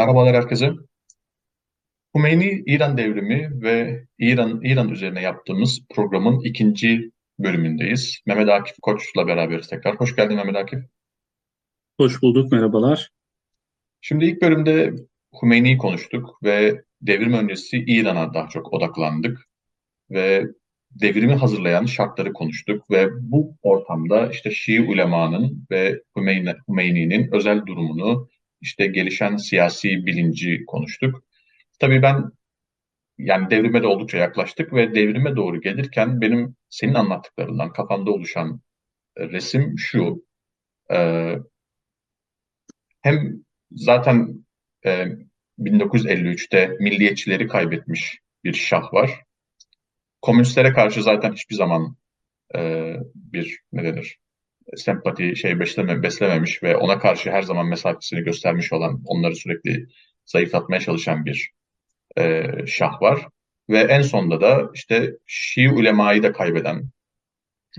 Merhabalar herkese. Hümeyni İran devrimi ve İran İran üzerine yaptığımız programın ikinci bölümündeyiz. Mehmet Akif Koç'la beraberiz tekrar. Hoş geldin Mehmet Akif. Hoş bulduk, merhabalar. Şimdi ilk bölümde Hümeyni'yi konuştuk ve devrim öncesi İran'a daha çok odaklandık ve devrimi hazırlayan şartları konuştuk ve bu ortamda işte Şii ulemanın ve Hümeyni, Hümeyni'nin özel durumunu, işte gelişen siyasi bilinci konuştuk. Tabii ben yani devrime de oldukça yaklaştık ve devrime doğru gelirken benim senin anlattıklarından kafamda oluşan resim şu. E, hem zaten e, 1953'te milliyetçileri kaybetmiş bir şah var. Komünistlere karşı zaten hiçbir zaman e, bir ne denir sempati şey besleme, beslememiş ve ona karşı her zaman mesafesini göstermiş olan, onları sürekli zayıflatmaya çalışan bir e, şah var. Ve en sonda da işte Şii ulemayı da kaybeden,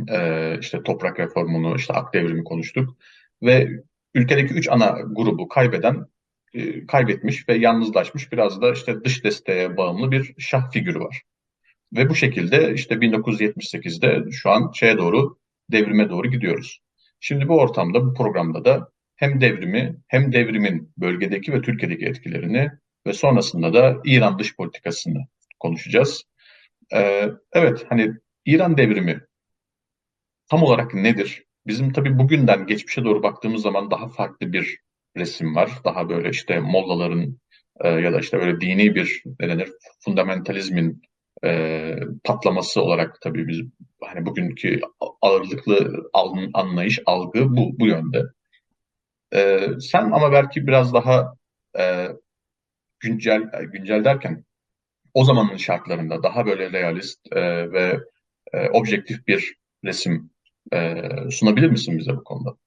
e, işte toprak reformunu, işte ak devrimi konuştuk. Ve ülkedeki üç ana grubu kaybeden, e, kaybetmiş ve yalnızlaşmış biraz da işte dış desteğe bağımlı bir şah figürü var. Ve bu şekilde işte 1978'de şu an şeye doğru devrime doğru gidiyoruz. Şimdi bu ortamda, bu programda da hem devrimi hem devrimin bölgedeki ve Türkiye'deki etkilerini ve sonrasında da İran dış politikasını konuşacağız. Ee, evet, hani İran devrimi tam olarak nedir? Bizim tabii bugünden geçmişe doğru baktığımız zaman daha farklı bir resim var. Daha böyle işte mollaların e, ya da işte böyle dini bir ne denir fundamentalizmin e, patlaması olarak tabii biz hani bugünkü ağırlıklı anlayış, algı bu, bu yönde. E, sen ama belki biraz daha e, güncel güncel derken o zamanın şartlarında daha böyle realist e, ve e, objektif bir resim e, sunabilir misin bize bu konuda?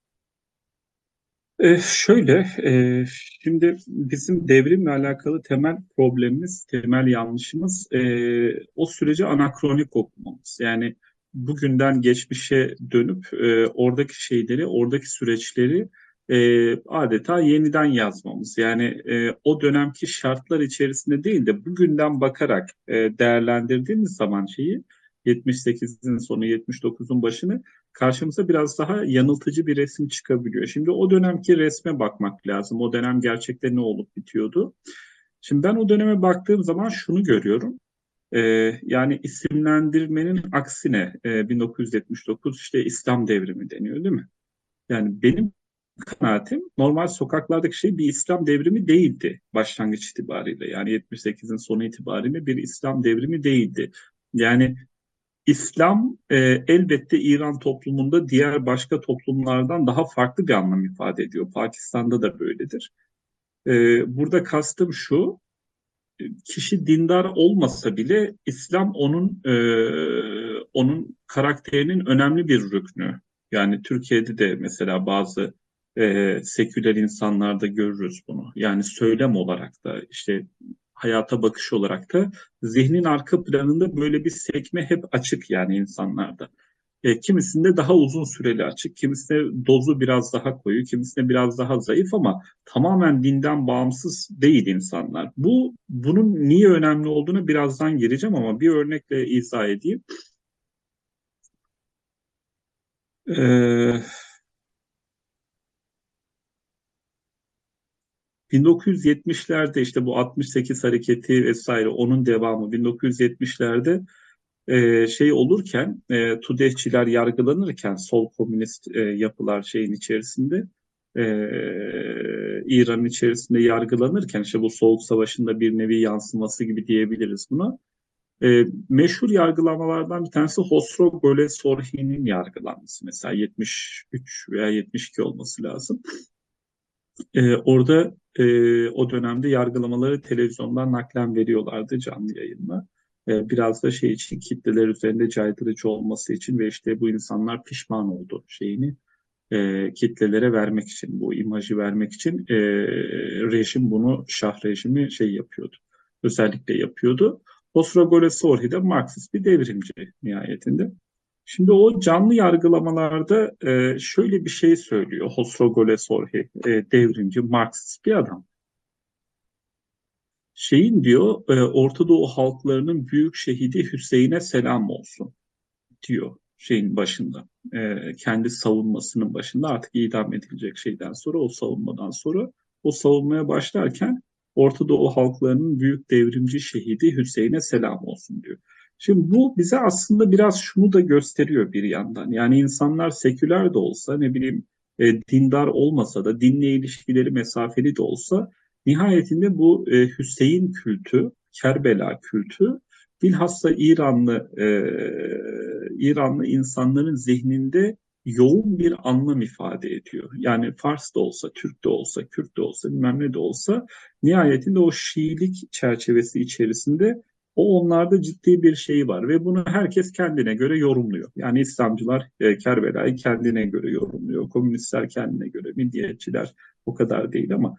Ee, şöyle, e, şimdi bizim devrimle alakalı temel problemimiz, temel yanlışımız e, o süreci anakronik okumamız. Yani bugünden geçmişe dönüp e, oradaki şeyleri, oradaki süreçleri e, adeta yeniden yazmamız. Yani e, o dönemki şartlar içerisinde değil de bugünden bakarak e, değerlendirdiğimiz zaman şeyi 78'in sonu 79'un başını karşımıza biraz daha yanıltıcı bir resim çıkabiliyor. Şimdi o dönemki resme bakmak lazım. O dönem gerçekte ne olup bitiyordu. Şimdi ben o döneme baktığım zaman şunu görüyorum. Ee, yani isimlendirmenin aksine e, 1979 işte İslam devrimi deniyor değil mi? Yani benim kanaatim normal sokaklardaki şey bir İslam devrimi değildi başlangıç itibariyle. Yani 78'in sonu itibariyle bir İslam devrimi değildi. Yani İslam e, elbette İran toplumunda diğer başka toplumlardan daha farklı bir anlam ifade ediyor. Pakistan'da da böyledir. E, burada kastım şu, kişi dindar olmasa bile İslam onun e, onun karakterinin önemli bir rüknü. Yani Türkiye'de de mesela bazı e, seküler insanlarda görürüz bunu. Yani söylem olarak da işte hayata bakış olarak da zihnin arka planında böyle bir sekme hep açık yani insanlarda. E, kimisinde daha uzun süreli açık, kimisinde dozu biraz daha koyu, kimisinde biraz daha zayıf ama tamamen dinden bağımsız değil insanlar. Bu bunun niye önemli olduğunu birazdan gireceğim ama bir örnekle izah edeyim. Ee, 1970'lerde işte bu 68 hareketi vesaire onun devamı 1970'lerde e, şey olurken e, TUDEH'çiler yargılanırken sol komünist e, yapılar şeyin içerisinde e, İran içerisinde yargılanırken işte bu Soğuk Savaşı'nda bir nevi yansıması gibi diyebiliriz buna. E, meşhur yargılamalardan bir tanesi Hosro Gole Sorhi'nin yargılanması mesela 73 veya 72 olması lazım. E, orada e, o dönemde yargılamaları televizyondan naklen veriyorlardı canlı yayınla. E, biraz da şey için kitleler üzerinde caydırıcı olması için ve işte bu insanlar pişman oldu şeyini e, kitlelere vermek için, bu imajı vermek için e, rejim bunu, şah rejimi şey yapıyordu. Özellikle yapıyordu. Osro Gole Sorhi de Marksist bir devrimci nihayetinde. Şimdi o canlı yargılamalarda e, şöyle bir şey söylüyor Hosro Gole Sorhi, e, devrimci, Marksist bir adam. Şeyin diyor e, Orta Doğu halklarının büyük şehidi Hüseyin'e selam olsun diyor şeyin başında. E, kendi savunmasının başında artık idam edilecek şeyden sonra o savunmadan sonra o savunmaya başlarken Orta Doğu halklarının büyük devrimci şehidi Hüseyin'e selam olsun diyor. Şimdi bu bize aslında biraz şunu da gösteriyor bir yandan. Yani insanlar seküler de olsa ne bileyim e, dindar olmasa da dinle ilişkileri mesafeli de olsa nihayetinde bu e, Hüseyin kültü, Kerbela kültü bilhassa İranlı e, İranlı insanların zihninde yoğun bir anlam ifade ediyor. Yani Fars da olsa, Türk de olsa, Kürt de olsa, bilmem ne de olsa nihayetinde o Şiilik çerçevesi içerisinde o onlarda ciddi bir şey var ve bunu herkes kendine göre yorumluyor. Yani İslamcılar e, Kerbela'yı kendine göre yorumluyor, komünistler kendine göre, milliyetçiler o kadar değil ama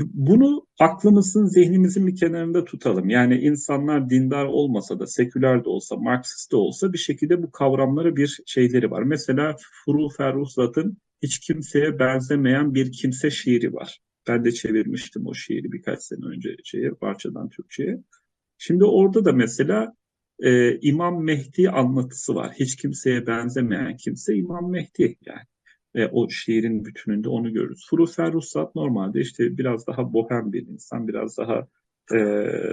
bunu aklımızın, zihnimizin bir kenarında tutalım. Yani insanlar dindar olmasa da, seküler de olsa, Marksist de olsa bir şekilde bu kavramlara bir şeyleri var. Mesela Furu Ferruhzat'ın hiç kimseye benzemeyen bir kimse şiiri var. Ben de çevirmiştim o şiiri birkaç sene önce şeye, parçadan Türkçe'ye. Şimdi orada da mesela e, İmam Mehdi anlatısı var. Hiç kimseye benzemeyen kimse İmam Mehdi yani. E, o şiirin bütününde onu görürüz. Fruser Russat normalde işte biraz daha bohem bir insan, biraz daha e,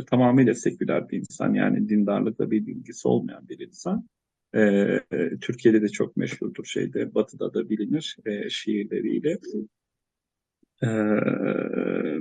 tamamıyla seküler bir insan. Yani dindarlıkla bir ilgisi olmayan bir insan. E, Türkiye'de de çok meşhurdur şeyde, Batı'da da bilinir e, şiirleriyle. Ee,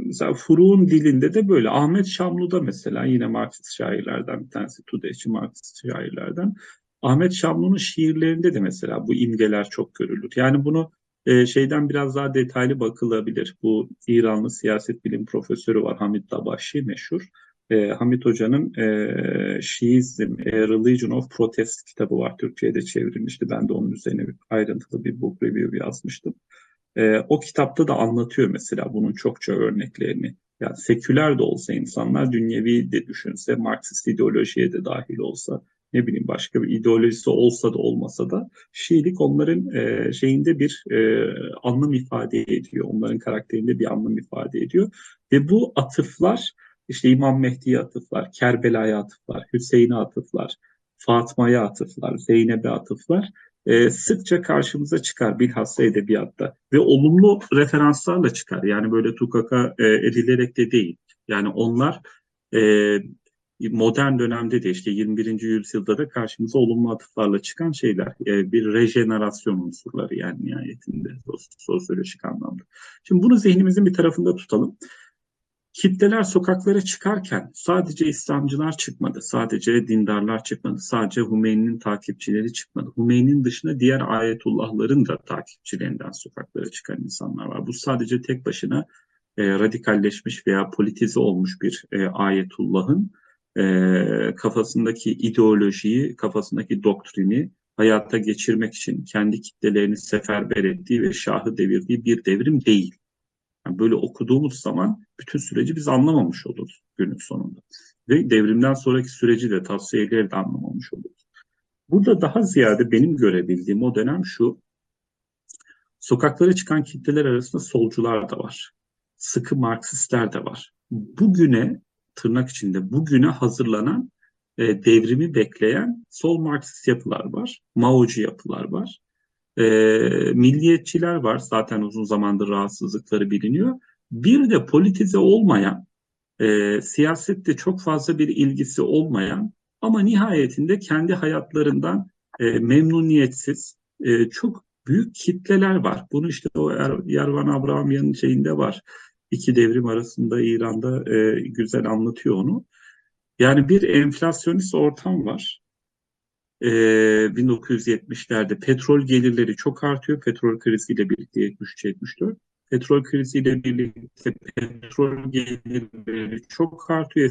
mesela Furu'nun dilinde de böyle. Ahmet Şamlu'da mesela yine Marksist şairlerden bir tanesi, Tudehçi Marksist şairlerden. Ahmet Şamlu'nun şiirlerinde de mesela bu imgeler çok görülür. Yani bunu e, şeyden biraz daha detaylı bakılabilir. Bu İranlı siyaset bilim profesörü var Hamid Dabashi meşhur. E, Hamid Hoca'nın e, Şiizm, A Religion of Protest kitabı var. Türkçe'ye de çevrilmişti. Ben de onun üzerine ayrıntılı bir book review yazmıştım. E, o kitapta da anlatıyor mesela bunun çokça örneklerini. Yani seküler de olsa insanlar dünyevi de düşünse, Marksist ideolojiye de dahil olsa, ne bileyim başka bir ideolojisi olsa da olmasa da Şiilik onların e, şeyinde bir e, anlam ifade ediyor. Onların karakterinde bir anlam ifade ediyor. Ve bu atıflar işte İmam Mehdi'ye atıflar, Kerbela'ya atıflar, Hüseyin'e atıflar, Fatma'ya atıflar, Zeynep'e atıflar e, sıkça karşımıza çıkar bilhassa edebiyatta ve olumlu referanslarla çıkar. Yani böyle tukaka e, edilerek de değil. Yani onlar e, modern dönemde de işte 21. yüzyılda da karşımıza olumlu atıflarla çıkan şeyler. E, bir rejenerasyon unsurları yani nihayetinde sosyolojik anlamda. Şimdi bunu zihnimizin bir tarafında tutalım. Kitleler sokaklara çıkarken sadece İslamcılar çıkmadı, sadece dindarlar çıkmadı, sadece Hümeyni'nin takipçileri çıkmadı. Hümeyni'nin dışında diğer ayetullahların da takipçilerinden sokaklara çıkan insanlar var. Bu sadece tek başına e, radikalleşmiş veya politize olmuş bir e, ayetullahın e, kafasındaki ideolojiyi, kafasındaki doktrini hayata geçirmek için kendi kitlelerini seferber ettiği ve şahı devirdiği bir devrim değil. Yani böyle okuduğumuz zaman bütün süreci biz anlamamış oluruz günün sonunda. Ve devrimden sonraki süreci de tavsiyeleri de anlamamış oluruz. Burada daha ziyade benim görebildiğim o dönem şu. Sokaklara çıkan kitleler arasında solcular da var. Sıkı Marksistler de var. Bugüne tırnak içinde bugüne hazırlanan e, devrimi bekleyen sol Marksist yapılar var. Mao'cu yapılar var. E, milliyetçiler var. Zaten uzun zamandır rahatsızlıkları biliniyor. Bir de politize olmayan, e, siyasette çok fazla bir ilgisi olmayan ama nihayetinde kendi hayatlarından e, memnuniyetsiz e, çok büyük kitleler var. Bunu işte o er, Yervan Abrahamyan'ın şeyinde var. İki devrim arasında İran'da e, güzel anlatıyor onu. Yani bir enflasyonist ortam var e, 1970'lerde petrol gelirleri çok artıyor. Petrol kriziyle birlikte 73-74. Petrol kriziyle birlikte petrol gelirleri çok artıyor.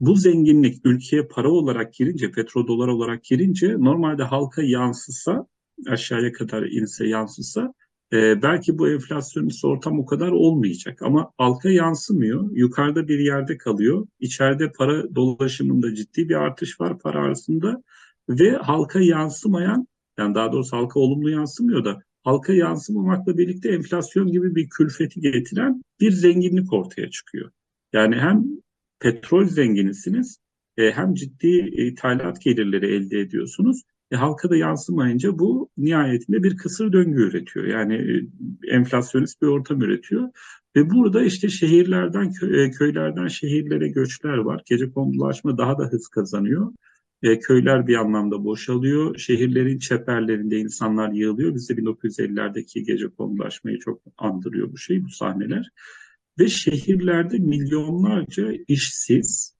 Bu zenginlik ülkeye para olarak girince, petrol dolar olarak girince normalde halka yansısa, aşağıya kadar inse yansısa e, belki bu enflasyonist ortam o kadar olmayacak. Ama halka yansımıyor, yukarıda bir yerde kalıyor. İçeride para dolaşımında ciddi bir artış var para arasında ve halka yansımayan yani daha doğrusu halka olumlu yansımıyor da halka yansımamakla birlikte enflasyon gibi bir külfeti getiren bir zenginlik ortaya çıkıyor. Yani hem petrol zenginisiniz e, hem ciddi ithalat gelirleri elde ediyorsunuz. E, halka da yansımayınca bu nihayetinde bir kısır döngü üretiyor. Yani e, enflasyonist bir ortam üretiyor. Ve burada işte şehirlerden, kö- köylerden şehirlere göçler var. Gece kondulaşma daha da hız kazanıyor. E, köyler bir anlamda boşalıyor. Şehirlerin çeperlerinde insanlar yığılıyor. Bizde 1950'lerdeki gece konulaşmayı çok andırıyor bu şey, bu sahneler. Ve şehirlerde milyonlarca işsiz,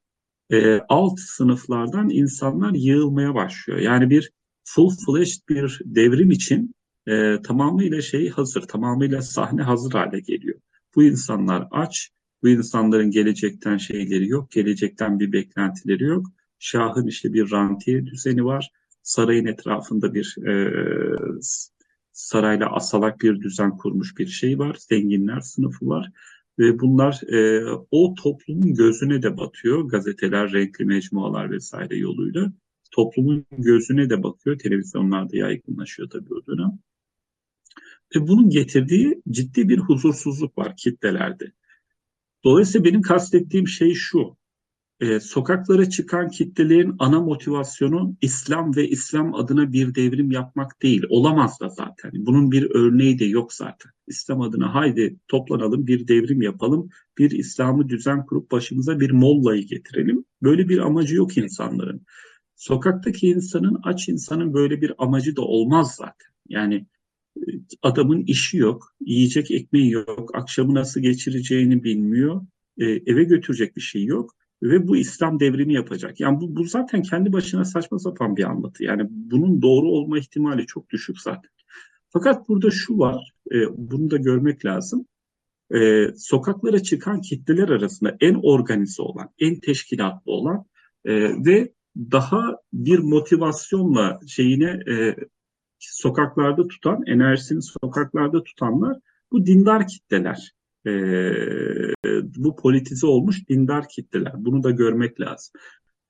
e, alt sınıflardan insanlar yığılmaya başlıyor. Yani bir full-fledged bir devrim için e, tamamıyla şey hazır, tamamıyla sahne hazır hale geliyor. Bu insanlar aç, bu insanların gelecekten şeyleri yok, gelecekten bir beklentileri yok. Şah'ın işte bir rantiye düzeni var. Sarayın etrafında bir e, sarayla asalak bir düzen kurmuş bir şey var. Zenginler sınıfı var. Ve bunlar e, o toplumun gözüne de batıyor. Gazeteler, renkli mecmualar vesaire yoluyla. Toplumun gözüne de bakıyor. Televizyonlarda yaygınlaşıyor tabii o dönem. Ve bunun getirdiği ciddi bir huzursuzluk var kitlelerde. Dolayısıyla benim kastettiğim şey şu e, sokaklara çıkan kitlelerin ana motivasyonu İslam ve İslam adına bir devrim yapmak değil. Olamaz da zaten. Bunun bir örneği de yok zaten. İslam adına haydi toplanalım bir devrim yapalım. Bir İslam'ı düzen kurup başımıza bir mollayı getirelim. Böyle bir amacı yok insanların. Sokaktaki insanın, aç insanın böyle bir amacı da olmaz zaten. Yani e, adamın işi yok, yiyecek ekmeği yok, akşamı nasıl geçireceğini bilmiyor, e, eve götürecek bir şey yok ve bu İslam devrimi yapacak. Yani bu, bu zaten kendi başına saçma sapan bir anlatı. Yani bunun doğru olma ihtimali çok düşük zaten. Fakat burada şu var, e, bunu da görmek lazım. E, sokaklara çıkan kitleler arasında en organize olan, en teşkilatlı olan e, ve daha bir motivasyonla şeyine e, sokaklarda tutan, enerjisini sokaklarda tutanlar bu dindar kitleler e, bu politize olmuş dindar kitleler. Bunu da görmek lazım.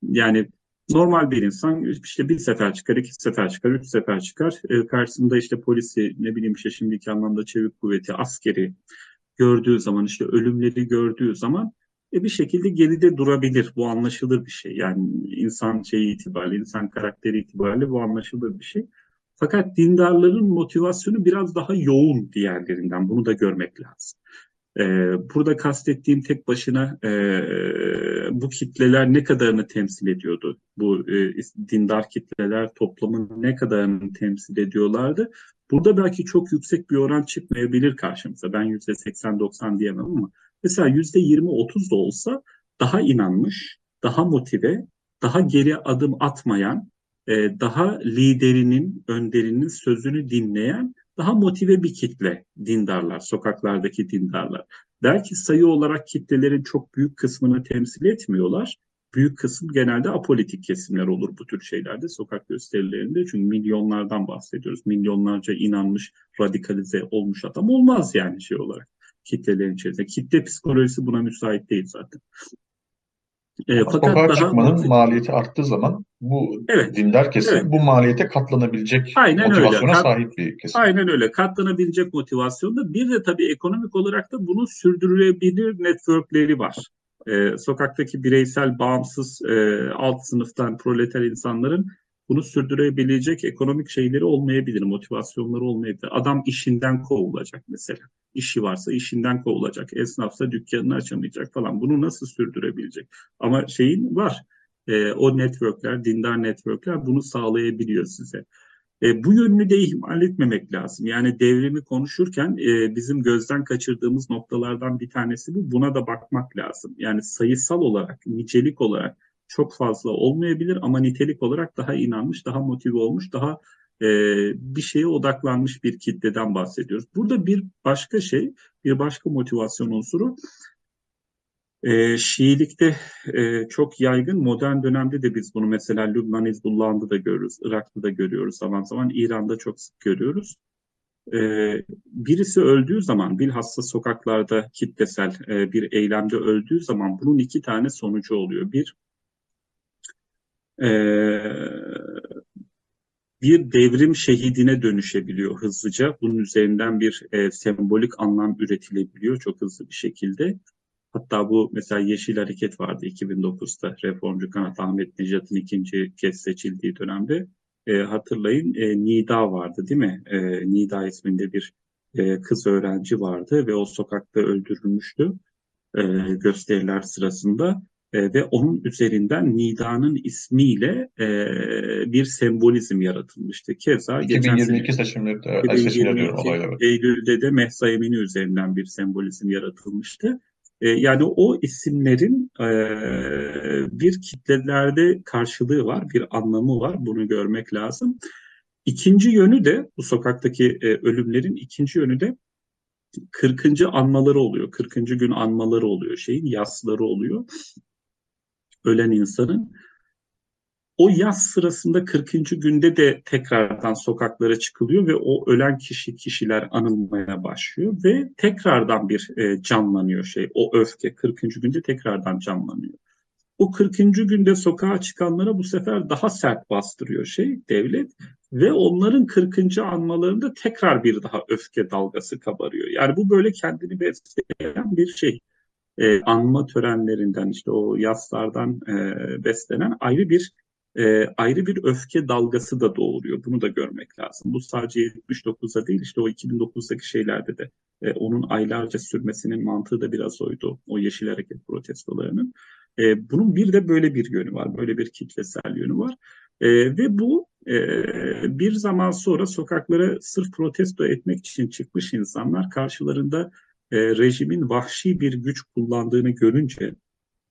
Yani normal bir insan işte bir sefer çıkar, iki sefer çıkar, üç sefer çıkar. E, karşısında işte polisi, ne bileyim işte şimdiki anlamda çevik kuvveti, askeri gördüğü zaman, işte ölümleri gördüğü zaman e, bir şekilde geride durabilir. Bu anlaşılır bir şey. Yani insan şeyi itibariyle, insan karakteri itibariyle bu anlaşılır bir şey. Fakat dindarların motivasyonu biraz daha yoğun diğerlerinden. Bunu da görmek lazım. Ee, burada kastettiğim tek başına e, bu kitleler ne kadarını temsil ediyordu? Bu e, dindar kitleler toplumun ne kadarını temsil ediyorlardı? Burada belki çok yüksek bir oran çıkmayabilir karşımıza. Ben yüzde 80-90 diyemem ama mesela yüzde 20-30 da olsa daha inanmış, daha motive, daha geri adım atmayan, e, daha liderinin, önderinin sözünü dinleyen daha motive bir kitle dindarlar, sokaklardaki dindarlar. Belki sayı olarak kitlelerin çok büyük kısmını temsil etmiyorlar. Büyük kısım genelde apolitik kesimler olur bu tür şeylerde, sokak gösterilerinde. Çünkü milyonlardan bahsediyoruz. Milyonlarca inanmış, radikalize olmuş adam olmaz yani şey olarak kitlelerin içerisinde. Kitle psikolojisi buna müsait değil zaten. E, fakat sokağa daha çıkmanın maliyeti arttığı zaman bu evet, dindar kesim evet. bu maliyete katlanabilecek Aynen motivasyona öyle. sahip bir kesim. Aynen öyle. Katlanabilecek motivasyonda bir de tabii ekonomik olarak da bunu sürdürülebilir networkleri var. Ee, sokaktaki bireysel, bağımsız e, alt sınıftan proleter insanların bunu sürdürebilecek ekonomik şeyleri olmayabilir, motivasyonları olmayabilir. Adam işinden kovulacak mesela. İşi varsa işinden kovulacak. Esnafsa dükkanını açamayacak falan. Bunu nasıl sürdürebilecek? Ama şeyin var. E, o networkler, dindar networkler bunu sağlayabiliyor size. E, bu yönünü de ihmal etmemek lazım. Yani devrimi konuşurken e, bizim gözden kaçırdığımız noktalardan bir tanesi bu. Buna da bakmak lazım. Yani sayısal olarak, nicelik olarak çok fazla olmayabilir ama nitelik olarak daha inanmış, daha motive olmuş, daha e, bir şeye odaklanmış bir kitleden bahsediyoruz. Burada bir başka şey, bir başka motivasyon unsuru e, Şiilikte e, çok yaygın, modern dönemde de biz bunu mesela Lübnan Hizbullah'ında da görüyoruz, Irak'ta da görüyoruz zaman zaman, İran'da çok sık görüyoruz. E, birisi öldüğü zaman, bilhassa sokaklarda kitlesel e, bir eylemde öldüğü zaman bunun iki tane sonucu oluyor. Bir, e, bir devrim şehidine dönüşebiliyor hızlıca. Bunun üzerinden bir e, sembolik anlam üretilebiliyor çok hızlı bir şekilde. Hatta bu mesela Yeşil Hareket vardı 2009'da reformcu kanat Ahmet Necat'ın ikinci kez seçildiği dönemde. E, hatırlayın e, Nida vardı değil mi? E, Nida isminde bir e, kız öğrenci vardı ve o sokakta öldürülmüştü e, gösteriler sırasında. E, ve onun üzerinden Nida'nın ismiyle e, bir sembolizm yaratılmıştı. Keza 2022 geçen sene seçimleri, e, seçimleri diyorum 2022 olaylar. evet. Eylül'de de Mehsa Emini üzerinden bir sembolizm yaratılmıştı. E, yani o isimlerin e, bir kitlelerde karşılığı var, bir anlamı var. Bunu görmek lazım. İkinci yönü de bu sokaktaki e, ölümlerin ikinci yönü de 40. anmaları oluyor. 40. gün anmaları oluyor şeyin, yasları oluyor. Ölen insanın. O yaz sırasında 40. günde de tekrardan sokaklara çıkılıyor ve o ölen kişi kişiler anılmaya başlıyor ve tekrardan bir e, canlanıyor şey. O öfke 40. günde tekrardan canlanıyor. O 40. günde sokağa çıkanlara bu sefer daha sert bastırıyor şey devlet ve onların 40. anmalarında tekrar bir daha öfke dalgası kabarıyor. Yani bu böyle kendini besleyen bir şey. E, anma törenlerinden işte o yaslardan e, beslenen ayrı bir e, ayrı bir öfke dalgası da doğuruyor. Bunu da görmek lazım. Bu sadece 79'da değil işte o 2009'daki şeylerde de e, onun aylarca sürmesinin mantığı da biraz oydu. O Yeşil Hareket protestolarının. E, bunun bir de böyle bir yönü var. Böyle bir kitlesel yönü var. E, ve bu e, bir zaman sonra sokaklara sırf protesto etmek için çıkmış insanlar karşılarında e, rejimin vahşi bir güç kullandığını görünce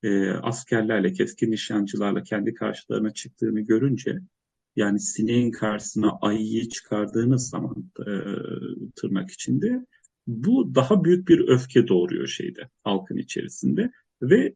e, askerlerle, keskin nişancılarla kendi karşılarına çıktığını görünce yani sineğin karşısına ayıyı çıkardığınız zaman e, tırnak içinde bu daha büyük bir öfke doğuruyor şeyde halkın içerisinde ve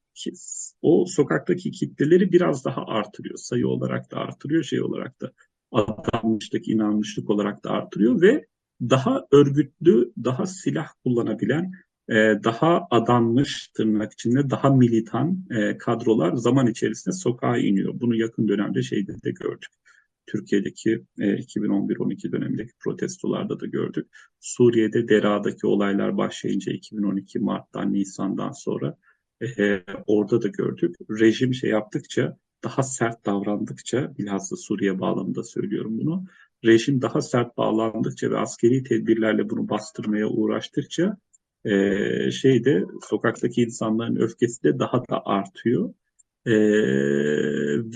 o sokaktaki kitleleri biraz daha artırıyor. Sayı olarak da artırıyor, şey olarak da adanmışlık, inanmışlık olarak da artırıyor ve daha örgütlü, daha silah kullanabilen e, daha adanmış tırnak içinde daha militan e, kadrolar zaman içerisinde sokağa iniyor. Bunu yakın dönemde şeyde de gördük. Türkiye'deki e, 2011-12 dönemindeki protestolarda da gördük. Suriye'de Dera'daki olaylar başlayınca 2012 Mart'tan Nisan'dan sonra e, orada da gördük. Rejim şey yaptıkça daha sert davrandıkça bilhassa Suriye bağlamında söylüyorum bunu. Rejim daha sert bağlandıkça ve askeri tedbirlerle bunu bastırmaya uğraştıkça e, şeyde sokaktaki insanların öfkesi de daha da artıyor. E,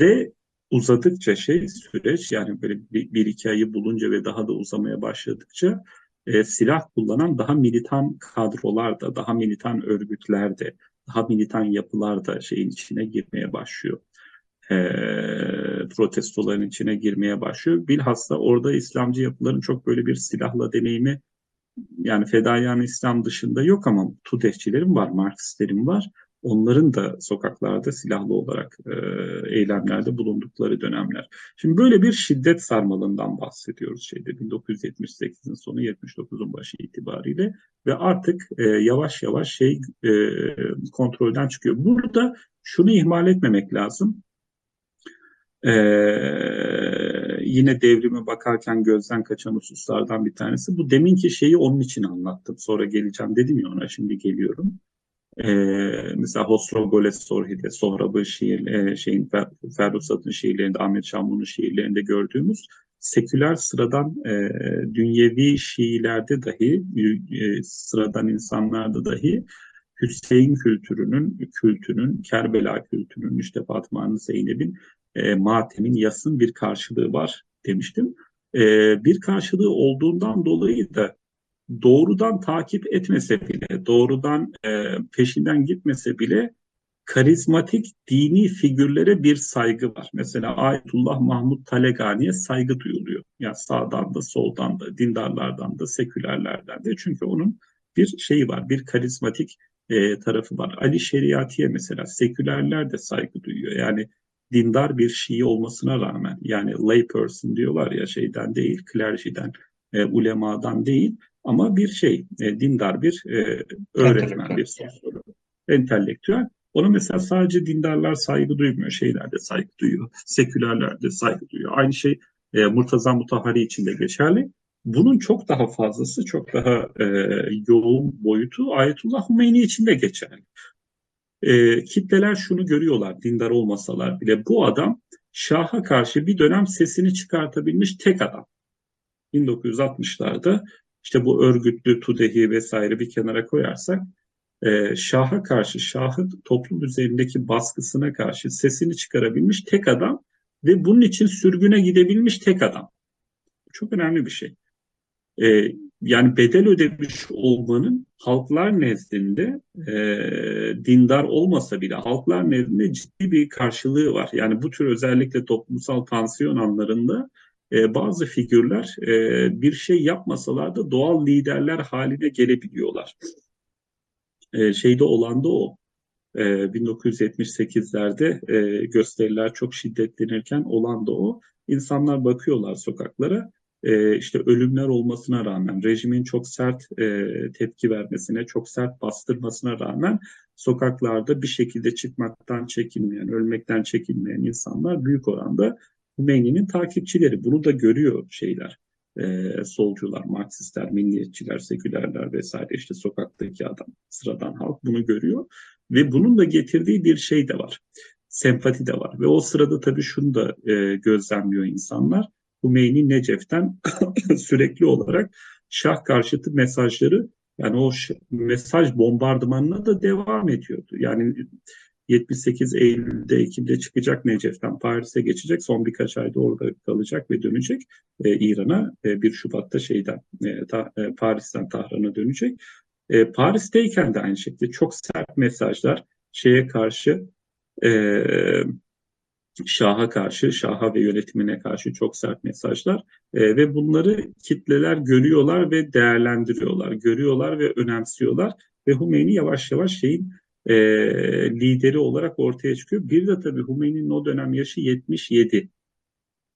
ve uzadıkça şey süreç yani böyle bir, bir iki ayı bulunca ve daha da uzamaya başladıkça e, silah kullanan daha militan kadrolar da, daha militan örgütler de, daha militan yapılar da şeyin içine girmeye başlıyor. E, protestoların içine girmeye başlıyor. Bilhassa orada İslamcı yapıların çok böyle bir silahla deneyimi yani fedayan İslam dışında yok ama Tudehçilerin var, Marksistlerin var. Onların da sokaklarda silahlı olarak e, eylemlerde bulundukları dönemler. Şimdi böyle bir şiddet sarmalından bahsediyoruz şeyde 1978'in sonu 79'un başı itibariyle ve artık e, yavaş yavaş şey e, kontrolden çıkıyor. Burada şunu ihmal etmemek lazım. Ee, yine devrime bakarken gözden kaçan hususlardan bir tanesi. Bu deminki şeyi onun için anlattım. Sonra geleceğim dedim ya ona şimdi geliyorum. Ee, mesela Hosro Goles Sorhi'de, Sohrab'ın şiir, e, şeyin Ferruh şiirlerinde, Ahmet Şamlu'nun şiirlerinde gördüğümüz seküler sıradan e, dünyevi Şiilerde dahi, e, sıradan insanlarda dahi Hüseyin kültürünün, kültünün, Kerbela kültürünün, işte Fatma'nın, Zeynep'in e, matemin, yasın bir karşılığı var demiştim. E, bir karşılığı olduğundan dolayı da doğrudan takip etmese bile, doğrudan e, peşinden gitmese bile karizmatik dini figürlere bir saygı var. Mesela Ayetullah Mahmud Talegani'ye saygı duyuluyor. Ya yani sağdan da soldan da, dindarlardan da, sekülerlerden de. Çünkü onun bir şeyi var, bir karizmatik e, tarafı var. Ali Şeriati'ye mesela sekülerler de saygı duyuyor. Yani dindar bir Şii olmasına rağmen yani lay person diyorlar ya şeyden değil, klerjiden, e, ulemadan değil ama bir şey, e, dindar bir e, öğretmen, bir sosyolog, entelektüel. Ona mesela sadece dindarlar saygı duymuyor, şeyler de saygı duyuyor, sekülerler de saygı duyuyor. Aynı şey e, Murtaza Mutahari için de geçerli. Bunun çok daha fazlası, çok daha e, yoğun boyutu Ayetullah Hümeyni için de geçerli. E, kitleler şunu görüyorlar dindar olmasalar bile bu adam Şah'a karşı bir dönem sesini çıkartabilmiş tek adam. 1960'larda işte bu örgütlü Tudehi vesaire bir kenara koyarsak e, Şah'a karşı, Şah'ın toplum üzerindeki baskısına karşı sesini çıkarabilmiş tek adam ve bunun için sürgüne gidebilmiş tek adam. Çok önemli bir şey. E, yani bedel ödemiş olmanın halklar nezdinde e, dindar olmasa bile halklar nezdinde ciddi bir karşılığı var. Yani bu tür özellikle toplumsal tansiyon anlarında e, bazı figürler e, bir şey yapmasalar da doğal liderler haline gelebiliyorlar. E, şeyde olan da o. E, 1978'lerde e, gösteriler çok şiddetlenirken olan da o. İnsanlar bakıyorlar sokaklara e, işte ölümler olmasına rağmen, rejimin çok sert e, tepki vermesine, çok sert bastırmasına rağmen sokaklarda bir şekilde çıkmaktan çekinmeyen, ölmekten çekinmeyen insanlar büyük oranda Hümeyni'nin takipçileri. Bunu da görüyor şeyler, e, solcular, Marksistler, milliyetçiler, sekülerler vesaire işte sokaktaki adam, sıradan halk bunu görüyor. Ve bunun da getirdiği bir şey de var, sempati de var. Ve o sırada tabii şunu da e, gözlemliyor insanlar Hümeyni Necef'ten sürekli olarak Şah karşıtı mesajları yani o mesaj bombardımanına da devam ediyordu. Yani 78 Eylül'de, Ekim'de çıkacak Necef'ten Paris'e geçecek. Son birkaç ayda orada kalacak ve dönecek e, İran'a. E, 1 Şubat'ta şeyden e, ta, e, Paris'ten Tahran'a dönecek. E, Paris'teyken de aynı şekilde çok sert mesajlar şeye karşı e, Şah'a karşı, Şah'a ve yönetimine karşı çok sert mesajlar e, ve bunları kitleler görüyorlar ve değerlendiriyorlar, görüyorlar ve önemsiyorlar ve Hümeyni yavaş yavaş şeyin e, lideri olarak ortaya çıkıyor. Bir de tabii Hümeyni'nin o dönem yaşı 77.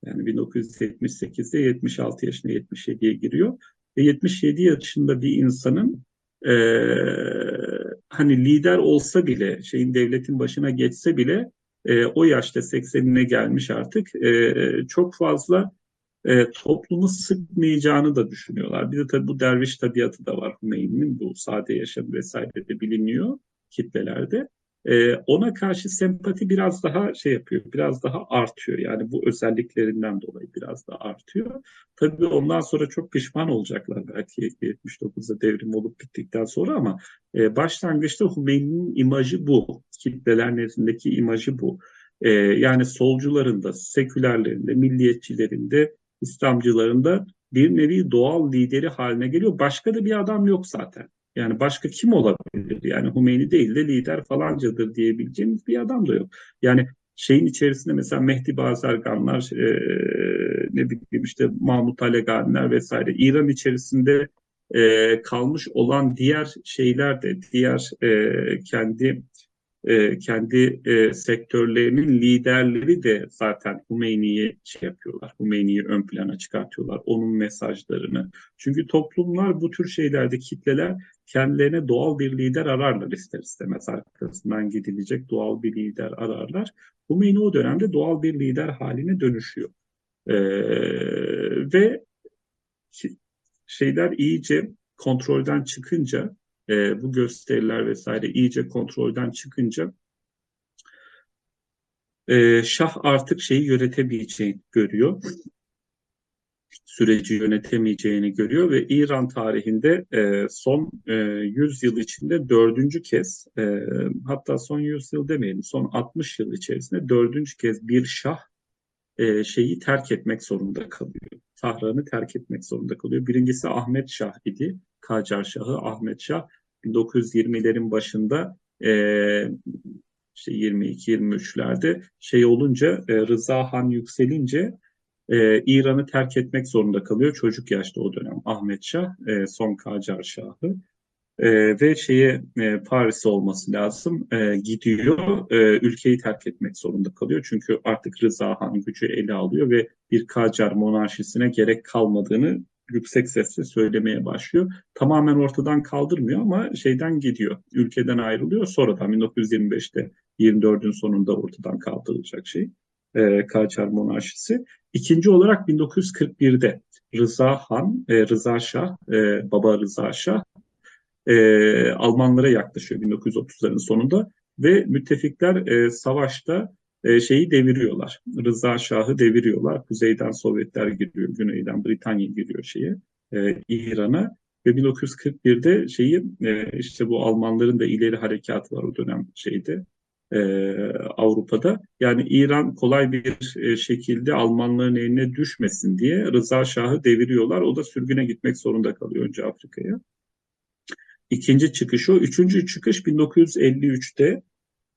Yani 1978'de 76 yaşına 77'ye giriyor. Ve 77 yaşında bir insanın e, hani lider olsa bile, şeyin devletin başına geçse bile e, o yaşta 80'ine gelmiş artık e, çok fazla e, toplumu sıkmayacağını da düşünüyorlar. Bir de tabii bu derviş tabiatı da var Hümeyni'nin bu sade yaşam vesaire de biliniyor kitlelerde. E, ona karşı sempati biraz daha şey yapıyor, biraz daha artıyor. Yani bu özelliklerinden dolayı biraz daha artıyor. Tabii ondan sonra çok pişman olacaklar belki 79'da devrim olup bittikten sonra ama e, başlangıçta Hümeyni'nin imajı bu. Kitleler nezdindeki imajı bu. E, yani solcularında, sekülerlerinde, milliyetçilerinde, İslamcılarında bir nevi doğal lideri haline geliyor. Başka da bir adam yok zaten. Yani başka kim olabilir? Yani Hümeyni değil de lider falancadır diyebileceğimiz bir adam da yok. Yani şeyin içerisinde mesela Mehdi Bazarganlar, e, ne bileyim işte Mahmut Aleganiler vesaire İran içerisinde e, kalmış olan diğer şeyler de diğer e, kendi e, kendi e, sektörlerinin liderleri de zaten Hümeyni'yi şey yapıyorlar. Hümeyni'yi ön plana çıkartıyorlar. Onun mesajlarını. Çünkü toplumlar bu tür şeylerde kitleler kendilerine doğal bir lider ararlar ister istemez. Arkasından gidilecek doğal bir lider ararlar. Hümeyni o dönemde doğal bir lider haline dönüşüyor. E, ve şeyler iyice kontrolden çıkınca e, bu gösteriler vesaire iyice kontrolden çıkınca e, Şah artık şeyi yönetemeyeceğini görüyor. Süreci yönetemeyeceğini görüyor ve İran tarihinde e, son e, 100 yıl içinde dördüncü kez e, hatta son 100 yıl demeyelim son 60 yıl içerisinde dördüncü kez bir şah e, şeyi terk etmek zorunda kalıyor. Tahran'ı terk etmek zorunda kalıyor. Birincisi Ahmet Şah idi. Kacar Şahı Ahmet Şah 1920'lerin başında e, işte 22-23'lerde şey olunca e, Rıza Han yükselince e, İran'ı terk etmek zorunda kalıyor. Çocuk yaşta o dönem Ahmet Şah, e, son Kacar Şahı. E, ve şeye e, Paris olması lazım. E, gidiyor, e, ülkeyi terk etmek zorunda kalıyor. Çünkü artık Rıza Han gücü ele alıyor ve bir Kacar monarşisine gerek kalmadığını yüksek sesle söylemeye başlıyor. Tamamen ortadan kaldırmıyor ama şeyden gidiyor. Ülkeden ayrılıyor. Sonradan 1925'te 24'ün sonunda ortadan kaldırılacak şey. E, Kaçar monarşisi. İkinci olarak 1941'de Rıza Han, e, Rıza Şah, e, baba Rıza Şah e, Almanlara yaklaşıyor 1930'ların sonunda ve müttefikler e, savaşta e, şeyi deviriyorlar. Rıza Şah'ı deviriyorlar. Kuzeyden Sovyetler giriyor, güneyden Britanya giriyor şeye, e, İran'a. Ve 1941'de şeyi e, işte bu Almanların da ileri harekatı var o dönem şeyde e, Avrupa'da. Yani İran kolay bir e, şekilde Almanların eline düşmesin diye Rıza Şah'ı deviriyorlar. O da sürgüne gitmek zorunda kalıyor önce Afrika'ya. İkinci çıkış o. Üçüncü çıkış 1953'te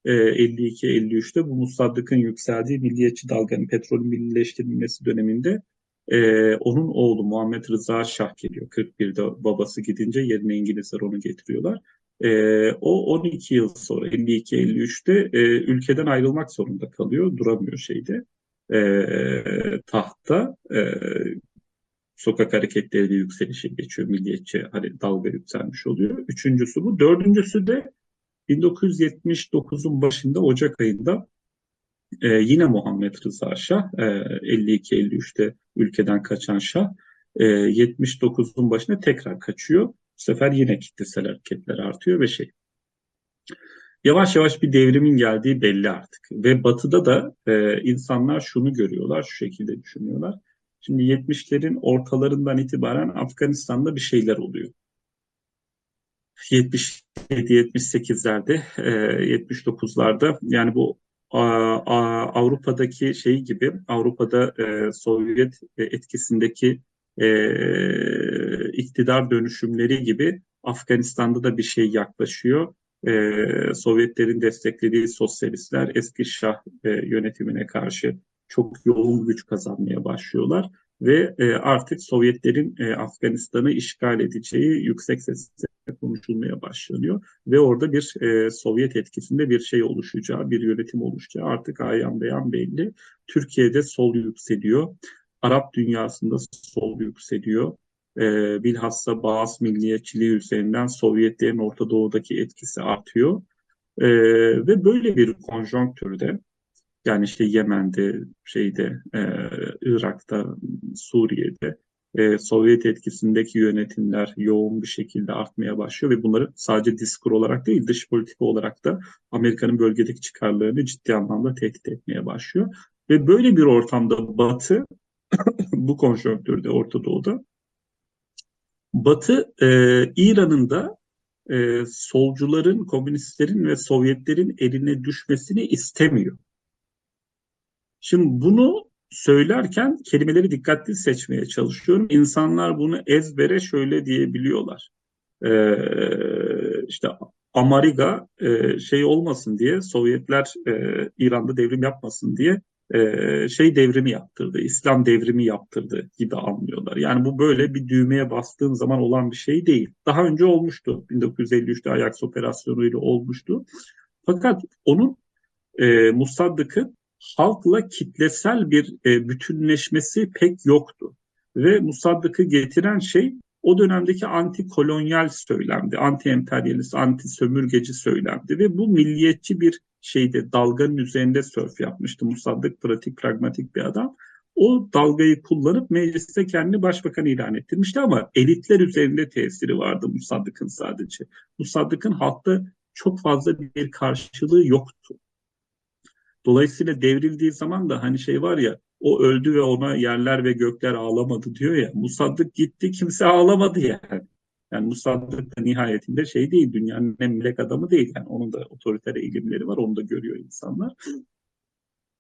52-53'te e, bu Musaddık'ın yükseldiği milliyetçi dalganın petrolün millileştirilmesi döneminde e, onun oğlu Muhammed Rıza Şah geliyor. 41'de babası gidince yerine İngilizler onu getiriyorlar. E, o 12 yıl sonra 52-53'te e, ülkeden ayrılmak zorunda kalıyor. Duramıyor şeyde e, tahta. E, sokak hareketleri yükselişe geçiyor. Milliyetçi hani dalga yükselmiş oluyor. Üçüncüsü bu. Dördüncüsü de 1979'un başında Ocak ayında e, yine Muhammed Rıza Şah e, 52-53'te ülkeden kaçan Şah e, 79'un başına tekrar kaçıyor. Bu sefer yine kitlesel hareketler artıyor ve şey yavaş yavaş bir devrimin geldiği belli artık. Ve batıda da e, insanlar şunu görüyorlar, şu şekilde düşünüyorlar. Şimdi 70'lerin ortalarından itibaren Afganistan'da bir şeyler oluyor. 77-78'lerde, 79'larda yani bu Avrupa'daki şey gibi, Avrupa'da e, Sovyet etkisindeki e, iktidar dönüşümleri gibi Afganistan'da da bir şey yaklaşıyor. E, Sovyetlerin desteklediği sosyalistler eski Şah yönetimine karşı çok yoğun güç kazanmaya başlıyorlar ve artık Sovyetlerin Afganistan'ı işgal edeceği yüksek sesle konuşulmaya başlanıyor ve orada bir e, Sovyet etkisinde bir şey oluşacağı, bir yönetim oluşacağı artık ayan beyan belli. Türkiye'de sol yükseliyor, Arap dünyasında sol yükseliyor. E, bilhassa bazı milliyetçiliği üzerinden Sovyetlerin Orta Doğu'daki etkisi artıyor. E, ve böyle bir konjonktürde yani işte Yemen'de, şeyde, e, Irak'ta, Suriye'de e, Sovyet etkisindeki yönetimler yoğun bir şekilde artmaya başlıyor ve bunları sadece diskur olarak değil dış politika olarak da Amerika'nın bölgedeki çıkarlarını ciddi anlamda tehdit etmeye başlıyor. Ve böyle bir ortamda Batı bu konjonktürde Orta Doğu'da Batı e, İran'ın da e, solcuların, komünistlerin ve Sovyetlerin eline düşmesini istemiyor. Şimdi bunu söylerken kelimeleri dikkatli seçmeye çalışıyorum. İnsanlar bunu ezbere şöyle diyebiliyorlar. Ee, işte Amariga e, şey olmasın diye Sovyetler e, İran'da devrim yapmasın diye e, şey devrimi yaptırdı, İslam devrimi yaptırdı gibi anlıyorlar. Yani bu böyle bir düğmeye bastığın zaman olan bir şey değil. Daha önce olmuştu. 1953'te Ajax operasyonuyla olmuştu. Fakat onun e, Musaddık'ın halkla kitlesel bir e, bütünleşmesi pek yoktu. Ve Musaddık'ı getiren şey o dönemdeki anti kolonyal söylemdi, anti emperyalist, anti sömürgeci söylemdi ve bu milliyetçi bir şeyde dalganın üzerinde sörf yapmıştı. Musaddık pratik, pragmatik bir adam. O dalgayı kullanıp mecliste kendini başbakan ilan ettirmişti ama elitler üzerinde tesiri vardı Musaddık'ın sadece. Musaddık'ın halkta çok fazla bir karşılığı yoktu. Dolayısıyla devrildiği zaman da hani şey var ya o öldü ve ona yerler ve gökler ağlamadı diyor ya. Musaddık gitti kimse ağlamadı yani. Yani Musaddık da nihayetinde şey değil dünyanın en melek adamı değil. Yani onun da otoriter eğilimleri var onu da görüyor insanlar.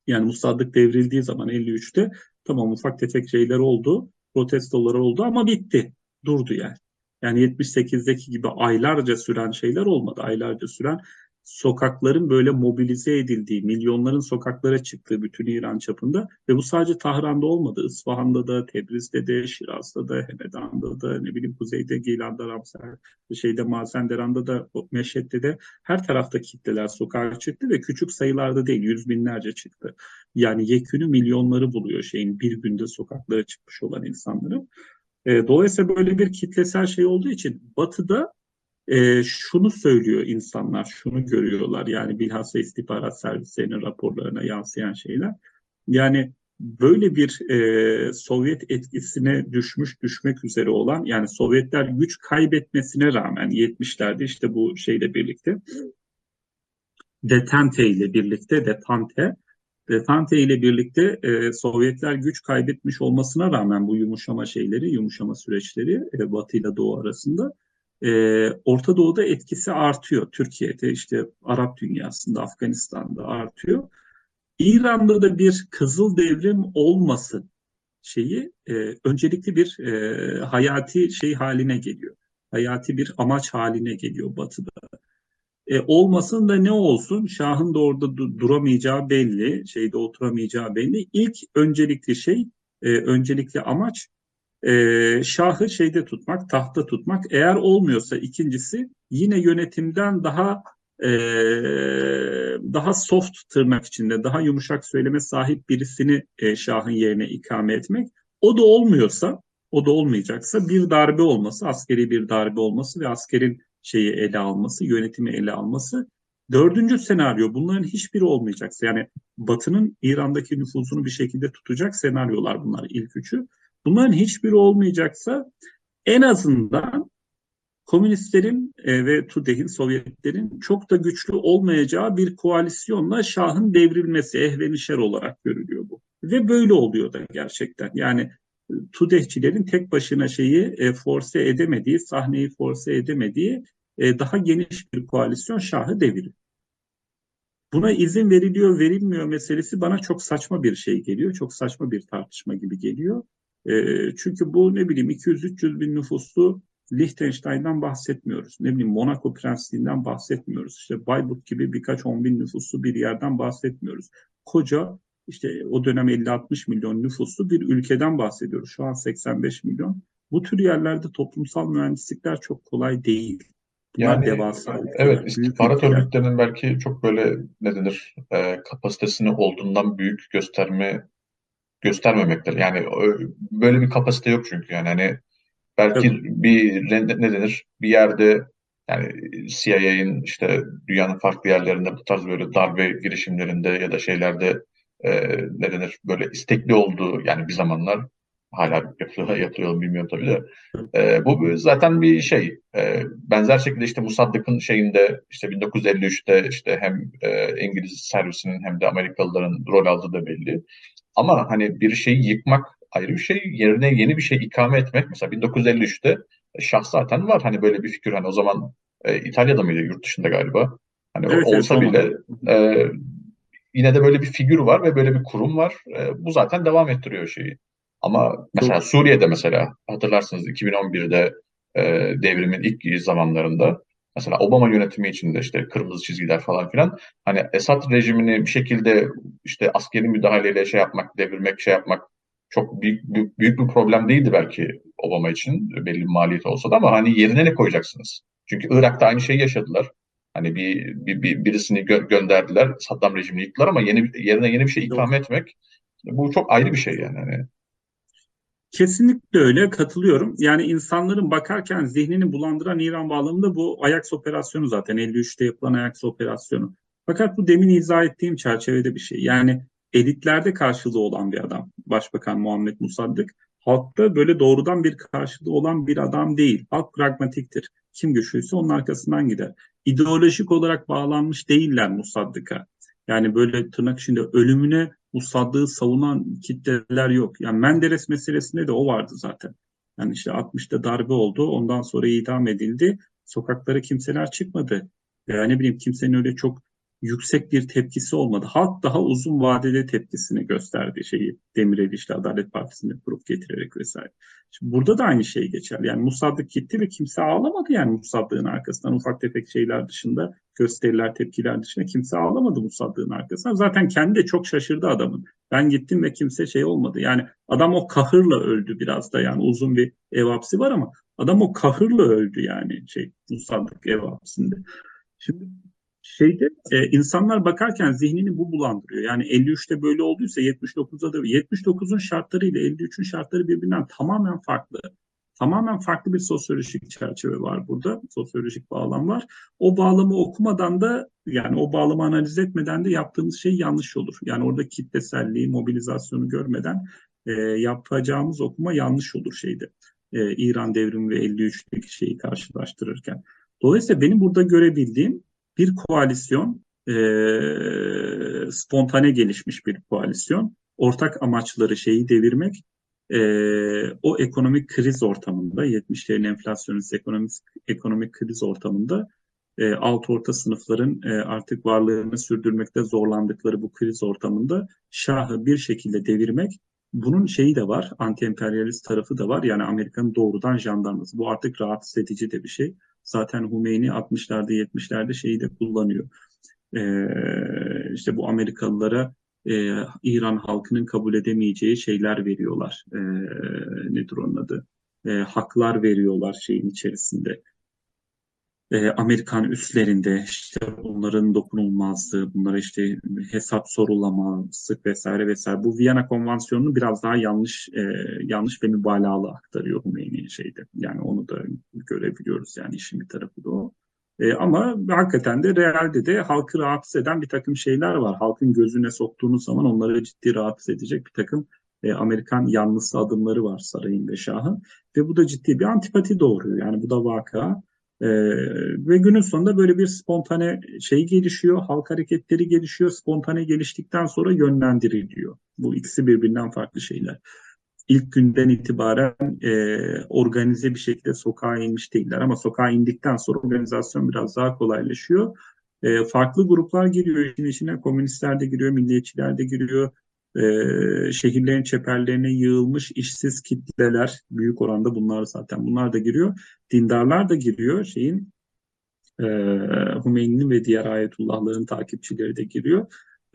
Yani Musaddık devrildiği zaman 53'te tamam ufak tefek şeyler oldu, protestolar oldu ama bitti. Durdu yani. Yani 78'deki gibi aylarca süren şeyler olmadı. Aylarca süren sokakların böyle mobilize edildiği, milyonların sokaklara çıktığı bütün İran çapında ve bu sadece Tahran'da olmadı. İsfahan'da da, Tebriz'de de, Şiraz'da da, Hemedan'da da, ne bileyim kuzeyde Gilan'da, Ramsar, şeyde Mazenderan'da da, Meşhed'de de her tarafta kitleler sokağa çıktı ve küçük sayılarda değil, yüz binlerce çıktı. Yani yekünü milyonları buluyor şeyin bir günde sokaklara çıkmış olan insanların. E, dolayısıyla böyle bir kitlesel şey olduğu için Batı'da e, şunu söylüyor insanlar, şunu görüyorlar yani bilhassa istihbarat servislerinin raporlarına yansıyan şeyler. Yani böyle bir e, Sovyet etkisine düşmüş düşmek üzere olan yani Sovyetler güç kaybetmesine rağmen 70'lerde işte bu şeyle birlikte Detente ile birlikte Detente Detente ile birlikte e, Sovyetler güç kaybetmiş olmasına rağmen bu yumuşama şeyleri, yumuşama süreçleri e, Batı ile Doğu arasında e, Orta Doğu'da etkisi artıyor. Türkiye'de işte Arap dünyasında, Afganistan'da artıyor. İran'da da bir kızıl devrim olması şeyi e, öncelikli bir e, hayati şey haline geliyor. Hayati bir amaç haline geliyor Batı'da. E, olmasın da ne olsun? Şahın da orada du- duramayacağı belli, şeyde oturamayacağı belli. İlk öncelikli şey, e, öncelikli amaç e, şahı şeyde tutmak, tahta tutmak. Eğer olmuyorsa ikincisi yine yönetimden daha e, daha soft tırnak içinde, daha yumuşak söyleme sahip birisini e, şahın yerine ikame etmek. O da olmuyorsa, o da olmayacaksa bir darbe olması, askeri bir darbe olması ve askerin şeyi ele alması, yönetimi ele alması. Dördüncü senaryo bunların hiçbiri olmayacaksa yani Batı'nın İran'daki nüfuzunu bir şekilde tutacak senaryolar bunlar ilk üçü. Bunların hiçbiri olmayacaksa en azından komünistlerin e, ve TUDE'nin, Sovyetlerin çok da güçlü olmayacağı bir koalisyonla Şah'ın devrilmesi ehvenişer olarak görülüyor bu. Ve böyle oluyor da gerçekten. Yani e, TUDE'cilerin tek başına şeyi e, force edemediği, sahneyi force edemediği e, daha geniş bir koalisyon Şah'ı deviriyor. Buna izin veriliyor, verilmiyor meselesi bana çok saçma bir şey geliyor. Çok saçma bir tartışma gibi geliyor. E, çünkü bu ne bileyim 200-300 bin nüfuslu Liechtenstein'dan bahsetmiyoruz. Ne bileyim Monaco Prensliğinden bahsetmiyoruz. İşte Bayburt gibi birkaç on bin nüfuslu bir yerden bahsetmiyoruz. Koca işte o dönem 50-60 milyon nüfuslu bir ülkeden bahsediyoruz. Şu an 85 milyon. Bu tür yerlerde toplumsal mühendislikler çok kolay değil. Bunlar Yani devasa evet istihbarat örgütlerinin belki çok böyle ne denir e, kapasitesini olduğundan büyük gösterme göstermemektir. Yani ö- böyle bir kapasite yok çünkü yani hani belki Tabii. bir ne, denir bir yerde yani CIA'in işte dünyanın farklı yerlerinde bu tarz böyle darbe girişimlerinde ya da şeylerde e, ne denir böyle istekli olduğu yani bir zamanlar hala yapılıyor mu bilmiyorum tabii de e, bu zaten bir şey E, benzer şekilde işte Musaddık'ın şeyinde işte 1953'te işte hem e, İngiliz servisinin hem de Amerikalıların rol aldığı da belli. Ama hani bir şeyi yıkmak ayrı bir şey, yerine yeni bir şey ikame etmek. Mesela 1953'te Şah zaten var. Hani böyle bir fikir. Hani o zaman e, İtalya'da mıydı, yurt dışında galiba. Hani Evet evet olsa Roma'da. bile e, yine de böyle bir figür var ve böyle bir kurum var. E, bu zaten devam ettiriyor şeyi. Ama mesela Suriye'de mesela hatırlarsınız 2011'de e, devrimin ilk zamanlarında mesela Obama yönetimi içinde işte kırmızı çizgiler falan filan hani Esad rejimini bir şekilde işte askeri müdahaleyle şey yapmak, devirmek, şey yapmak çok büyük, büyük, büyük bir problem değildi belki Obama için belli bir maliyeti olsa da ama hani yerine ne koyacaksınız? Çünkü Irak'ta aynı şeyi yaşadılar. Hani bir, bir, bir birisini gö- gönderdiler, Saddam rejimini yıktılar ama yeni yerine yeni bir şey ikame etmek bu çok ayrı bir şey yani. Hani, Kesinlikle öyle katılıyorum. Yani insanların bakarken zihnini bulandıran İran bağlamında bu Ajax operasyonu zaten 53'te yapılan Ajax operasyonu. Fakat bu demin izah ettiğim çerçevede bir şey. Yani elitlerde karşılığı olan bir adam. Başbakan Muhammed Musaddık. Halkta böyle doğrudan bir karşılığı olan bir adam değil. Halk pragmatiktir. Kim güçlüyse onun arkasından gider. İdeolojik olarak bağlanmış değiller Musaddık'a. Yani böyle tırnak içinde ölümüne Musaddık'ı savunan kitleler yok. Yani Menderes meselesinde de o vardı zaten. Yani işte 60'ta darbe oldu. Ondan sonra idam edildi. Sokaklara kimseler çıkmadı. Yani ne bileyim kimsenin öyle çok yüksek bir tepkisi olmadı. Halk daha uzun vadede tepkisini gösterdi şeyi Demirel işte Adalet Partisi'ni kurup getirerek vesaire. Şimdi burada da aynı şey geçer. Yani Musaddık gitti ve kimse ağlamadı yani Musaddık'ın arkasından ufak tefek şeyler dışında gösteriler, tepkiler dışında kimse ağlamadı Musaddık'ın arkasından. Zaten kendi de çok şaşırdı adamın. Ben gittim ve kimse şey olmadı. Yani adam o kahırla öldü biraz da yani uzun bir ev hapsi var ama adam o kahırla öldü yani şey Musaddık ev hapsinde. Şimdi şeyde e, insanlar bakarken zihnini bu bulandırıyor. Yani 53'te böyle olduysa 79'da da 79'un şartları ile 53'ün şartları birbirinden tamamen farklı. Tamamen farklı bir sosyolojik çerçeve var burada. Sosyolojik bağlam var. O bağlamı okumadan da yani o bağlamı analiz etmeden de yaptığımız şey yanlış olur. Yani orada kitleselliği, mobilizasyonu görmeden e, yapacağımız okuma yanlış olur şeyde. E, İran devrimi ve 53'teki şeyi karşılaştırırken. Dolayısıyla benim burada görebildiğim bir koalisyon e, spontane gelişmiş bir koalisyon. Ortak amaçları şeyi devirmek, e, o ekonomik kriz ortamında, 70'lerin enflasyonist ekonomik, ekonomik kriz ortamında e, alt orta sınıfların e, artık varlığını sürdürmekte zorlandıkları bu kriz ortamında Şah'ı bir şekilde devirmek bunun şeyi de var, anti-emperyalist tarafı da var. Yani Amerika'nın doğrudan jandarması. Bu artık rahatsız edici de bir şey. Zaten Hümeyni 60'larda 70'lerde şeyi de kullanıyor. Ee, işte bu Amerikalılara e, İran halkının kabul edemeyeceği şeyler veriyorlar. E, nedir onun adı? E, haklar veriyorlar şeyin içerisinde e, Amerikan üslerinde işte bunların dokunulmazlığı, bunlara işte hesap sorulaması vesaire vesaire. Bu Viyana Konvansiyonu'nu biraz daha yanlış e, yanlış ve mübalağalı aktarıyor Hümeyni şeyde. Yani onu da görebiliyoruz yani işin bir tarafı da o. E, ama hakikaten de realde de halkı rahatsız eden bir takım şeyler var. Halkın gözüne soktuğunuz zaman onları ciddi rahatsız edecek bir takım e, Amerikan yanlısı adımları var sarayın ve şahın. Ve bu da ciddi bir antipati doğuruyor. Yani bu da vaka. Ee, ve günün sonunda böyle bir spontane şey gelişiyor, halk hareketleri gelişiyor, spontane geliştikten sonra yönlendiriliyor. Bu ikisi birbirinden farklı şeyler. İlk günden itibaren e, organize bir şekilde sokağa inmiş değiller ama sokağa indikten sonra organizasyon biraz daha kolaylaşıyor. E, farklı gruplar giriyor işin içine, komünistler de giriyor, milliyetçiler de giriyor, e, şehirlerin çeperlerine yığılmış işsiz kitleler büyük oranda bunlar zaten bunlar da giriyor. Dindarlar da giriyor şeyin e, Hümeyni'nin ve diğer ayetullahların takipçileri de giriyor.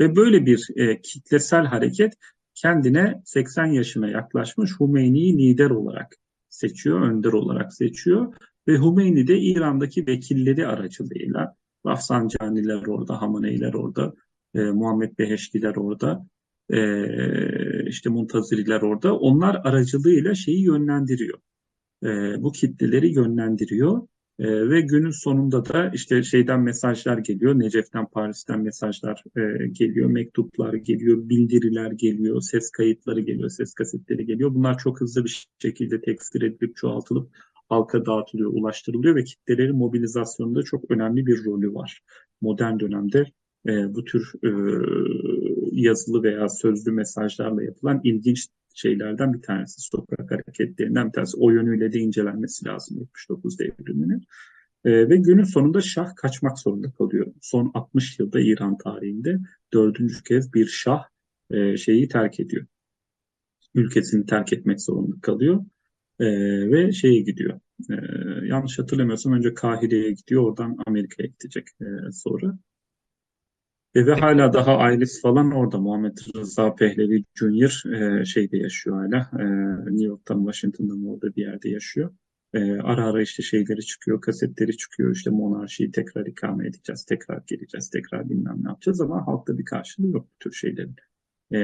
Ve böyle bir e, kitlesel hareket kendine 80 yaşına yaklaşmış Hümeyni'yi lider olarak seçiyor, önder olarak seçiyor. Ve Hümeyni de İran'daki vekilleri aracılığıyla Rafsanjaniler orada, Hamaneyler orada, e, Muhammed Beheştiler orada, e, işte muntaziriler orada. Onlar aracılığıyla şeyi yönlendiriyor. E, bu kitleleri yönlendiriyor. E, ve günün sonunda da işte şeyden mesajlar geliyor. Necef'ten, Paris'ten mesajlar e, geliyor. Mektuplar geliyor. Bildiriler geliyor. Ses kayıtları geliyor. Ses kasetleri geliyor. Bunlar çok hızlı bir şekilde tekstil edilip çoğaltılıp halka dağıtılıyor, ulaştırılıyor ve kitlelerin mobilizasyonunda çok önemli bir rolü var. Modern dönemde e, bu tür e, yazılı veya sözlü mesajlarla yapılan ilginç şeylerden bir tanesi. Sokak hareketlerinden bir tanesi. O yönüyle de incelenmesi lazım 79 devriminin. E, ve günün sonunda şah kaçmak zorunda kalıyor. Son 60 yılda İran tarihinde dördüncü kez bir şah e, şeyi terk ediyor. Ülkesini terk etmek zorunda kalıyor. E, ve şeye gidiyor. E, yanlış hatırlamıyorsam önce Kahire'ye gidiyor. Oradan Amerika'ya gidecek e, sonra. E, ve hala daha ailesi falan orada. Muhammed Rıza Pehlevi Junior e, şeyde yaşıyor hala. E, New York'tan Washington'dan orada bir yerde yaşıyor. E, ara ara işte şeyleri çıkıyor, kasetleri çıkıyor. İşte monarşiyi tekrar ikame edeceğiz, tekrar geleceğiz, tekrar bilmem ne yapacağız ama halkta bir karşılığı yok bu tür şeylerin. E,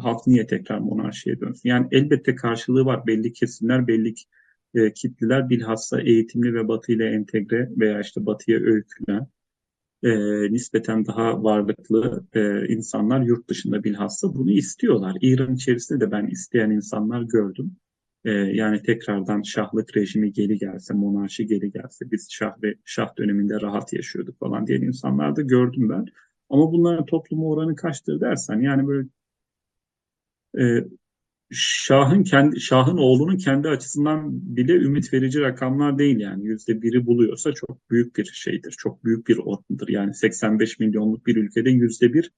halk niye tekrar monarşiye dönsün? Yani elbette karşılığı var. Belli kesimler, belli e, kitleler bilhassa eğitimli ve batı ile entegre veya işte batıya öykülen e, nispeten daha varlıklı e, insanlar yurt dışında bilhassa bunu istiyorlar. İran içerisinde de ben isteyen insanlar gördüm. E, yani tekrardan şahlık rejimi geri gelse, monarşi geri gelse, biz şah ve şah döneminde rahat yaşıyorduk falan diyen insanlar da gördüm ben. Ama bunların topluma oranı kaçtır dersen yani böyle e, Şah'ın kendi Şah'ın oğlunun kendi açısından bile ümit verici rakamlar değil yani yüzde biri buluyorsa çok büyük bir şeydir. Çok büyük bir orandır. Yani 85 milyonluk bir ülkede yüzde bir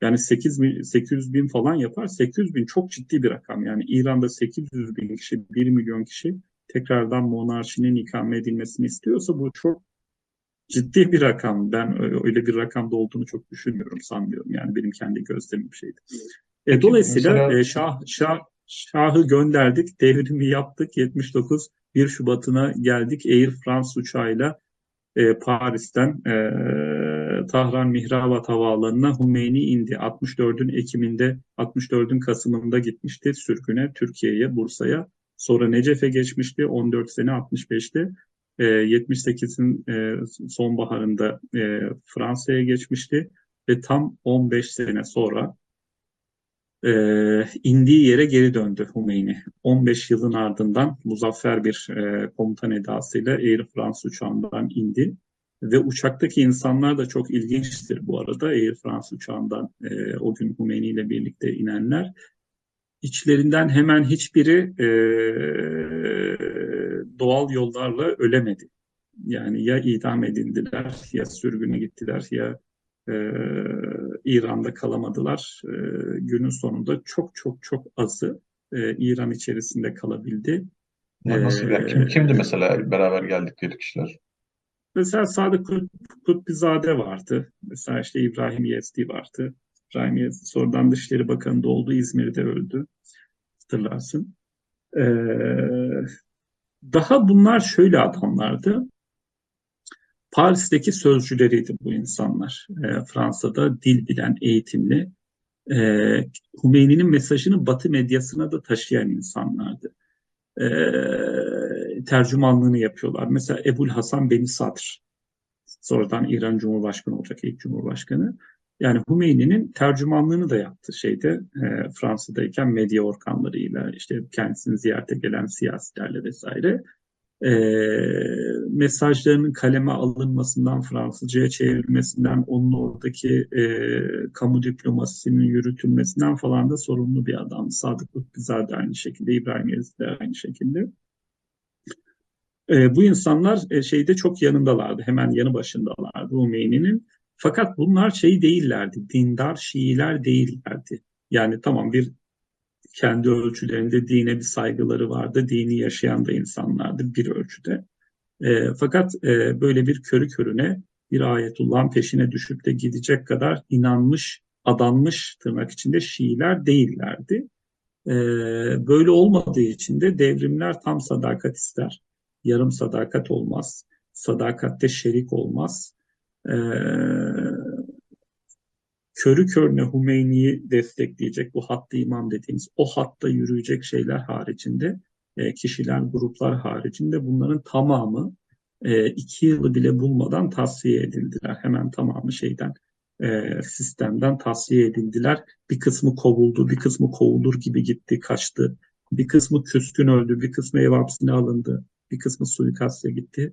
yani 8 800 bin falan yapar. 800 bin çok ciddi bir rakam. Yani İran'da 800 bin kişi, 1 milyon kişi tekrardan monarşinin ikame edilmesini istiyorsa bu çok ciddi bir rakam. Ben öyle bir rakamda olduğunu çok düşünmüyorum, sanmıyorum. Yani benim kendi gözlemim şeydi. E, dolayısıyla mesela... e, Şah, Şah, Şah'ı gönderdik, devrimi yaptık. 79 1 Şubat'ına geldik Air France uçağıyla e, Paris'ten e, Tahran Mihrabat Havaalanı'na Hümeyni indi. 64'ün Ekim'inde, 64'ün Kasım'ında gitmişti sürgüne Türkiye'ye, Bursa'ya. Sonra Necef'e geçmişti 14 sene 65'te. E, 78'in e, sonbaharında e, Fransa'ya geçmişti ve tam 15 sene sonra e, indiği yere geri döndü Hümeyni. 15 yılın ardından muzaffer bir e, komutan edasıyla Air France uçağından indi Ve uçaktaki insanlar da çok ilginçtir bu arada. Air France uçağından e, o gün Hümeyni ile birlikte inenler. İçlerinden hemen hiçbiri e, doğal yollarla ölemedi. Yani ya idam edildiler, ya sürgüne gittiler, ya e, İran'da kalamadılar. E, günün sonunda çok çok çok azı e, İran içerisinde kalabildi. Bunlar nasıl ya? Kim, kimdi mesela beraber geldikleri kişiler? Mesela Sadık Kut- Kutbizade vardı. Mesela işte İbrahim Yezdi vardı. İbrahim Yezdi sonradan Dışişleri Bakanı da oldu. İzmir'de öldü. Hatırlarsın. Ee, daha bunlar şöyle adamlardı. Paris'teki sözcüleriydi bu insanlar. Ee, Fransa'da dil bilen, eğitimli. Ee, Hümeyni'nin mesajını Batı medyasına da taşıyan insanlardı. Ee, tercümanlığını yapıyorlar. Mesela Ebul Hasan Beni Sadr. Sonradan İran Cumhurbaşkanı olacak ilk Cumhurbaşkanı. Yani Hümeyni'nin tercümanlığını da yaptı şeyde e, Fransa'dayken medya organlarıyla işte kendisini ziyarete gelen siyasilerle vesaire. E, mesajlarının kaleme alınmasından Fransızcaya çevrilmesinden onun oradaki e, kamu diplomasisinin yürütülmesinden falan da sorumlu bir adam. Sadık Lütfizade aynı şekilde, İbrahim Yezid de aynı şekilde. E, bu insanlar e, şeyde çok yanındalardı. Hemen yanı başındalardı Hümeyni'nin. Fakat bunlar şey değillerdi. Dindar Şiiler değillerdi. Yani tamam bir kendi ölçülerinde dine bir saygıları vardı. Dini yaşayan da insanlardı bir ölçüde. E, fakat e, böyle bir körü körüne bir ayetullahın peşine düşüp de gidecek kadar inanmış, adanmış tırnak içinde Şiiler değillerdi. E, böyle olmadığı için de devrimler tam sadakat ister yarım sadakat olmaz. Sadakatte şerik olmaz. Ee, körü körüne Hümeyni'yi destekleyecek bu hattı imam dediğimiz o hatta yürüyecek şeyler haricinde e, kişiler, gruplar haricinde bunların tamamı e, iki yılı bile bulmadan tasfiye edildiler. Hemen tamamı şeyden e, sistemden tasfiye edildiler. Bir kısmı kovuldu, bir kısmı kovulur gibi gitti, kaçtı. Bir kısmı küskün öldü, bir kısmı ev hapsine alındı bir kısmı suikastla gitti.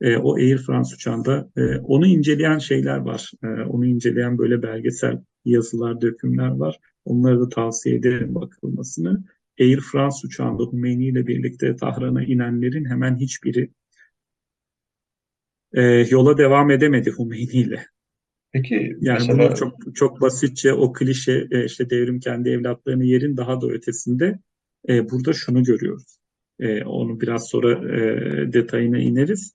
E, o Air France uçağında e, onu inceleyen şeyler var. E, onu inceleyen böyle belgesel yazılar, dökümler var. Onları da tavsiye ederim bakılmasını. Air France uçağında Hümeyni ile birlikte Tahran'a inenlerin hemen hiçbiri e, yola devam edemedi Hümeyni ile. Peki Yani mesela bunu çok çok basitçe o klişe e, işte devrim kendi evlatlarını yerin daha da ötesinde e, burada şunu görüyoruz. E, onu biraz sonra e, detayına ineriz.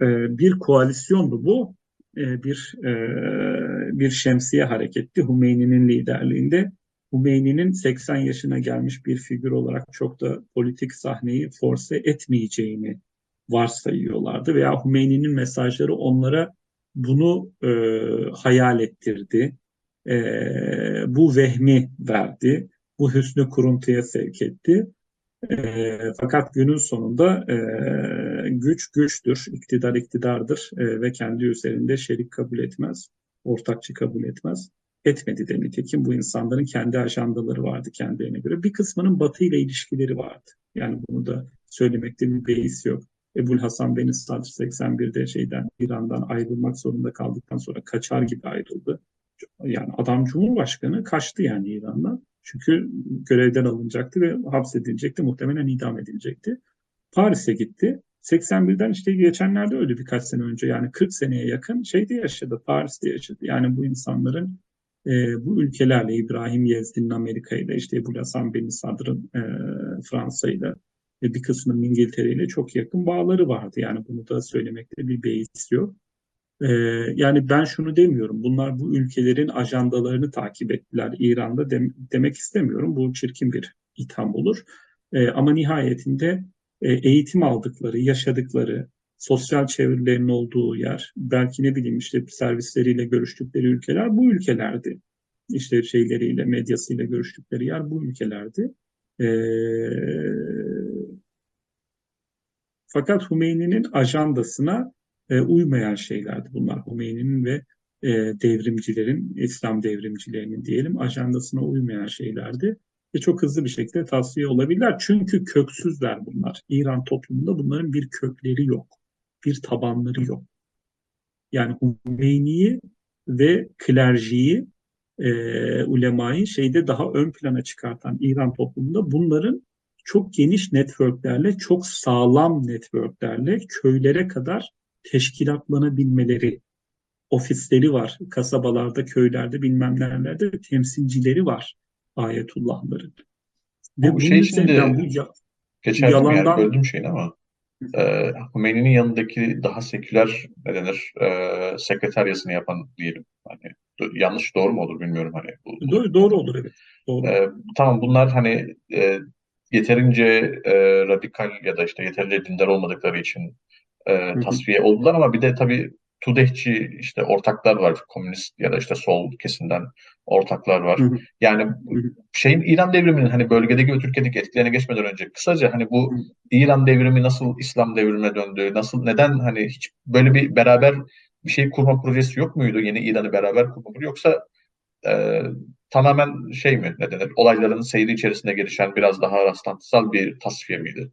E, bir koalisyondu bu. E, bir e, bir şemsiye hareketti Hümeyni'nin liderliğinde. Hümeyni'nin 80 yaşına gelmiş bir figür olarak çok da politik sahneyi force etmeyeceğini varsayıyorlardı veya Hümeyni'nin mesajları onlara bunu e, hayal ettirdi. E, bu vehmi verdi. Bu hüsnü kuruntuya sevk etti. E, fakat günün sonunda e, güç güçtür, iktidar iktidardır e, ve kendi üzerinde şerik kabul etmez, ortakçı kabul etmez. Etmedi de nitekim bu insanların kendi ajandaları vardı kendilerine göre. Bir kısmının Batı ile ilişkileri vardı. Yani bunu da söylemekte bir beis yok. Ebul Hasan Beni Sadr 81'de şeyden İran'dan ayrılmak zorunda kaldıktan sonra kaçar gibi ayrıldı. Yani adam Cumhurbaşkanı kaçtı yani İran'dan. Çünkü görevden alınacaktı ve hapsedilecekti. Muhtemelen idam edilecekti. Paris'e gitti. 81'den işte geçenlerde öldü birkaç sene önce. Yani 40 seneye yakın şeyde yaşadı. Paris'te yaşadı. Yani bu insanların e, bu ülkelerle İbrahim Yezdi'nin Amerika ile işte Ebu Hasan Beni Sadr'ın e, Fransa ile ve bir kısmının İngiltere çok yakın bağları vardı. Yani bunu da söylemekte bir beis yok. Ee, yani ben şunu demiyorum. Bunlar bu ülkelerin ajandalarını takip ettiler İran'da dem demek istemiyorum. Bu çirkin bir itham olur. Ee, ama nihayetinde e, eğitim aldıkları, yaşadıkları, sosyal çevrelerinin olduğu yer, belki ne bileyim işte servisleriyle görüştükleri ülkeler bu ülkelerdi. İşte şeyleriyle, medyasıyla görüştükleri yer bu ülkelerdi. Ee, fakat Hümeyni'nin ajandasına e, uymayan şeylerdi bunlar. Hümeyni'nin ve e, devrimcilerin, İslam devrimcilerinin diyelim ajandasına uymayan şeylerdi. Ve çok hızlı bir şekilde tavsiye olabilirler. Çünkü köksüzler bunlar. İran toplumunda bunların bir kökleri yok. Bir tabanları yok. Yani Hümeyni'yi ve klerjiyi, e, ulemayı şeyde daha ön plana çıkartan İran toplumunda bunların çok geniş networklerle, çok sağlam networklerle köylere kadar teşkilatlanabilmeleri, ofisleri var, kasabalarda, köylerde, bilmem nerelerde temsilcileri var ayetullahların. Ve Bu şey şimdi bu ya- geçerli mi yani yalandan böldüm şeyini ama e, Hümeyni'nin yanındaki daha seküler ne denir e, sekreteryasını yapan diyelim. Hani yanlış doğru mu olur bilmiyorum hani bu, doğru, doğru olur evet. Doğru. Ee, tamam bunlar hani e, yeterince e, radikal ya da işte yeterince dindar olmadıkları için e, tasfiye oldular ama bir de tabii Tudehçi işte ortaklar var. Komünist ya da işte sol kesimden ortaklar var. Yani şeyin İran devriminin hani bölgedeki ve Türkiye'deki etkilerine geçmeden önce kısaca hani bu. İran devrimi nasıl İslam devrimine döndü? Nasıl neden hani hiç böyle bir beraber bir şey kurma projesi yok muydu? Yeni İran'ı beraber kurma yoksa e, tamamen şey mi ne denir? Olayların seyri içerisinde gelişen biraz daha rastlantısal bir tasfiye miydi?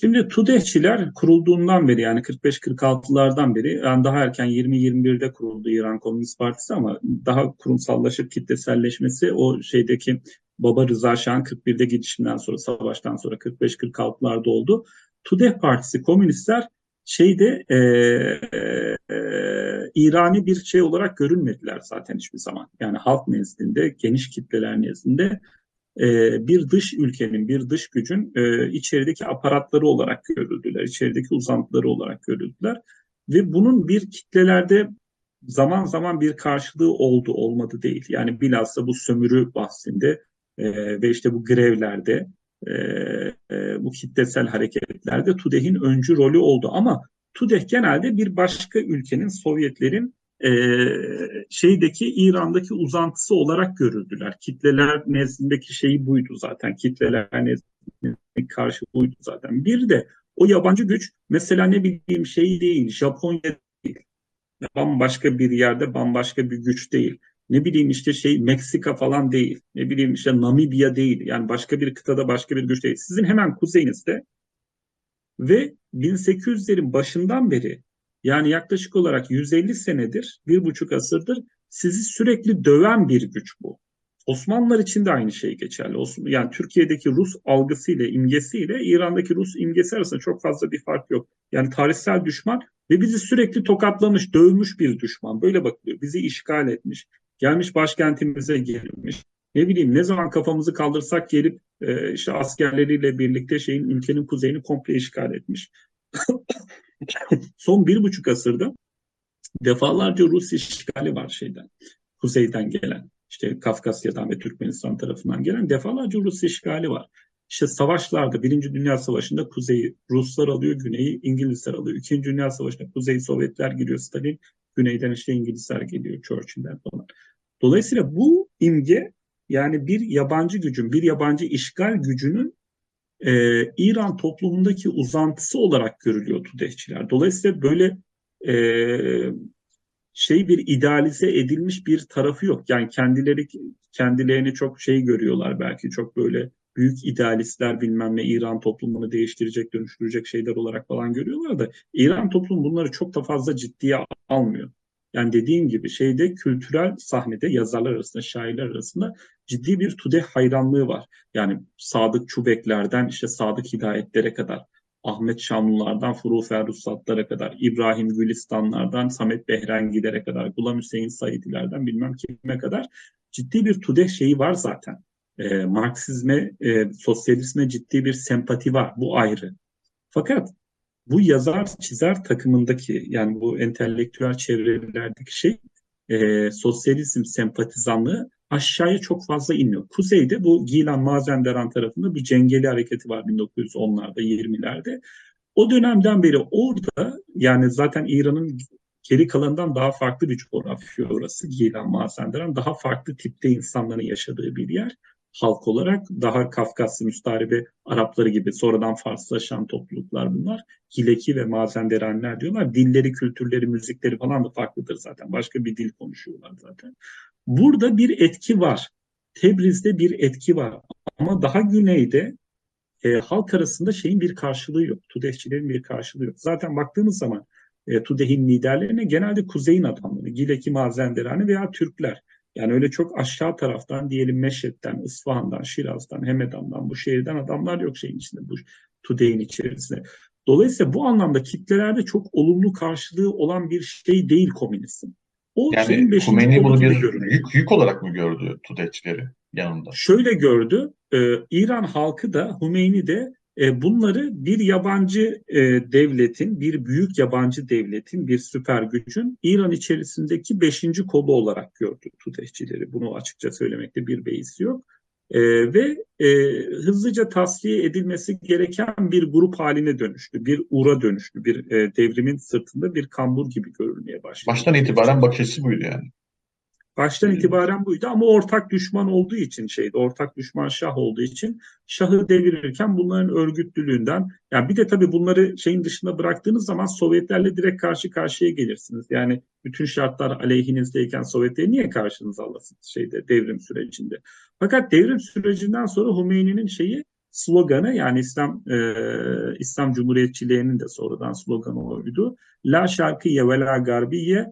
Şimdi TUDEH'çiler kurulduğundan beri yani 45-46'lardan beri yani daha erken 20-21'de kuruldu İran Komünist Partisi ama daha kurumsallaşıp kitleselleşmesi o şeydeki Baba Rıza Şah'ın 41'de gidişinden sonra savaştan sonra 45-46'larda oldu. TUDEH Partisi komünistler şeyde e, e, İrani bir şey olarak görünmediler zaten hiçbir zaman. Yani halk nezdinde, geniş kitleler nezdinde e, bir dış ülkenin, bir dış gücün e, içerideki aparatları olarak görüldüler, içerideki uzantıları olarak görüldüler. Ve bunun bir kitlelerde zaman zaman bir karşılığı oldu, olmadı değil. Yani bilhassa bu sömürü bahsinde e, ve işte bu grevlerde, e, e, bu kitlesel hareketlerde TUDEH'in öncü rolü oldu. Ama TUDEH genelde bir başka ülkenin, Sovyetlerin e, şeydeki İran'daki uzantısı olarak görüldüler. Kitleler nezdindeki şeyi buydu zaten. Kitleler nezdindeki karşı buydu zaten. Bir de o yabancı güç mesela ne bileyim şey değil, Japonya değil. Bambaşka bir yerde bambaşka bir güç değil. Ne bileyim işte şey Meksika falan değil. Ne bileyim işte Namibya değil. Yani başka bir kıtada başka bir güç değil. Sizin hemen kuzeyinizde ve 1800'lerin başından beri yani yaklaşık olarak 150 senedir, bir buçuk asırdır sizi sürekli döven bir güç bu. Osmanlılar için de aynı şey geçerli. Yani Türkiye'deki Rus algısıyla, imgesiyle İran'daki Rus imgesi arasında çok fazla bir fark yok. Yani tarihsel düşman ve bizi sürekli tokatlamış, dövmüş bir düşman. Böyle bakılıyor. Bizi işgal etmiş, gelmiş başkentimize girmiş. Ne bileyim ne zaman kafamızı kaldırsak gelip e, işte askerleriyle birlikte şeyin ülkenin kuzeyini komple işgal etmiş. Son bir buçuk asırda defalarca Rus işgali var şeyden, kuzeyden gelen, işte Kafkasya'dan ve Türkmenistan tarafından gelen defalarca Rus işgali var. İşte savaşlarda, Birinci Dünya Savaşı'nda kuzeyi Ruslar alıyor, güneyi İngilizler alıyor. İkinci Dünya Savaşı'nda kuzeyi Sovyetler giriyor, Stalin, güneyden işte İngilizler geliyor, Churchill'ler falan. Dolayısıyla bu imge yani bir yabancı gücün, bir yabancı işgal gücünün e, İran toplumundaki uzantısı olarak görülüyor Tudehçiler. Dolayısıyla böyle e, şey bir idealize edilmiş bir tarafı yok. Yani kendileri kendilerini çok şey görüyorlar belki çok böyle büyük idealistler bilmem ne İran toplumunu değiştirecek, dönüştürecek şeyler olarak falan görüyorlar da İran toplumu bunları çok da fazla ciddiye almıyor. Yani dediğim gibi şeyde kültürel sahnede yazarlar arasında, şairler arasında ciddi bir Tudeh hayranlığı var. Yani Sadık Çubeklerden işte Sadık Hidayetlere kadar, Ahmet Şamlılardan Furu Ferrussatlara kadar, İbrahim Gülistanlardan Samet Behrengilere kadar, Gulam Hüseyin Saidilerden bilmem kime kadar ciddi bir Tudeh şeyi var zaten. E, Marksizme, e, sosyalizme ciddi bir sempati var. Bu ayrı. Fakat bu yazar çizer takımındaki yani bu entelektüel çevrelerdeki şey e, sosyalizm sempatizanlığı aşağıya çok fazla inmiyor. Kuzeyde bu Gilan Mazenderan tarafında bir cengeli hareketi var 1910'larda 20'lerde. O dönemden beri orada yani zaten İran'ın geri kalanından daha farklı bir coğrafya orası Gilan Mazenderan. Daha farklı tipte insanların yaşadığı bir yer halk olarak daha Kafkaslı müstaribe Arapları gibi sonradan Farslaşan topluluklar bunlar. Hileki ve Mazenderanler diyorlar. Dilleri, kültürleri, müzikleri falan da farklıdır zaten. Başka bir dil konuşuyorlar zaten. Burada bir etki var. Tebriz'de bir etki var. Ama daha güneyde e, halk arasında şeyin bir karşılığı yok. Tudehçilerin bir karşılığı yok. Zaten baktığımız zaman e, TUDEH'in liderlerine genelde kuzeyin adamları, Gileki Mazenderani veya Türkler. Yani öyle çok aşağı taraftan diyelim Meşhed'den, İsfahan'dan, Şiraz'dan, Hemedan'dan bu şehirden adamlar yok şeyin içinde bu TUDEH'in içerisinde. Dolayısıyla bu anlamda kitlelerde çok olumlu karşılığı olan bir şey değil komünizm. O yani Hümeyni bunu bir yük, yük olarak mı gördü TUDEH'çileri yanında? Şöyle gördü, e, İran halkı da Hümeyni de e, bunları bir yabancı e, devletin, bir büyük yabancı devletin, bir süper gücün İran içerisindeki beşinci kolu olarak gördü TUDEH'çileri. Bunu açıkça söylemekte bir beis yok. E, ve e, hızlıca tasfiye edilmesi gereken bir grup haline dönüştü. Bir ura dönüştü. Bir e, devrimin sırtında bir kambur gibi görülmeye başladı. Baştan itibaren bakış açısı buydu yani. Baştan itibaren buydu ama ortak düşman olduğu için şeydi, ortak düşman Şah olduğu için Şah'ı devirirken bunların örgütlülüğünden, yani bir de tabii bunları şeyin dışında bıraktığınız zaman Sovyetlerle direkt karşı karşıya gelirsiniz. Yani bütün şartlar aleyhinizdeyken Sovyetleri niye karşınıza alasınız şeyde devrim sürecinde. Fakat devrim sürecinden sonra Hümeyni'nin şeyi sloganı yani İslam e, İslam Cumhuriyetçiliğinin de sonradan sloganı oydu. La şarkiye ve la garbiye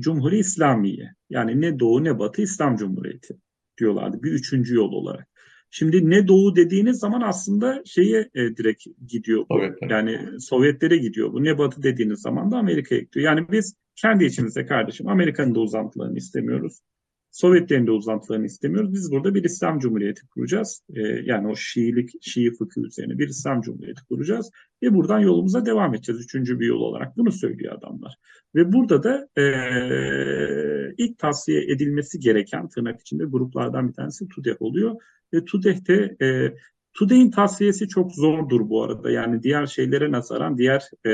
Cumhuri İslamiye. Yani ne doğu ne batı İslam Cumhuriyeti diyorlardı bir üçüncü yol olarak. Şimdi ne doğu dediğiniz zaman aslında şeye e, direkt gidiyor bu. Evet, evet. Yani Sovyetlere gidiyor bu. Ne batı dediğiniz zaman da Amerika'ya gidiyor. Yani biz kendi içimizde kardeşim Amerika'nın da uzantılarını istemiyoruz. Sovyetlerin de uzantılarını istemiyoruz. Biz burada bir İslam Cumhuriyeti kuracağız. Ee, yani o Şiilik, Şii fıkı üzerine bir İslam Cumhuriyeti kuracağız. Ve buradan yolumuza devam edeceğiz. Üçüncü bir yol olarak. Bunu söylüyor adamlar. Ve burada da e, ilk tavsiye edilmesi gereken tırnak içinde gruplardan bir tanesi TUDEH oluyor. Ve TUDEH'te e, TUDEH'in tavsiyesi çok zordur bu arada. Yani diğer şeylere nazaran diğer e,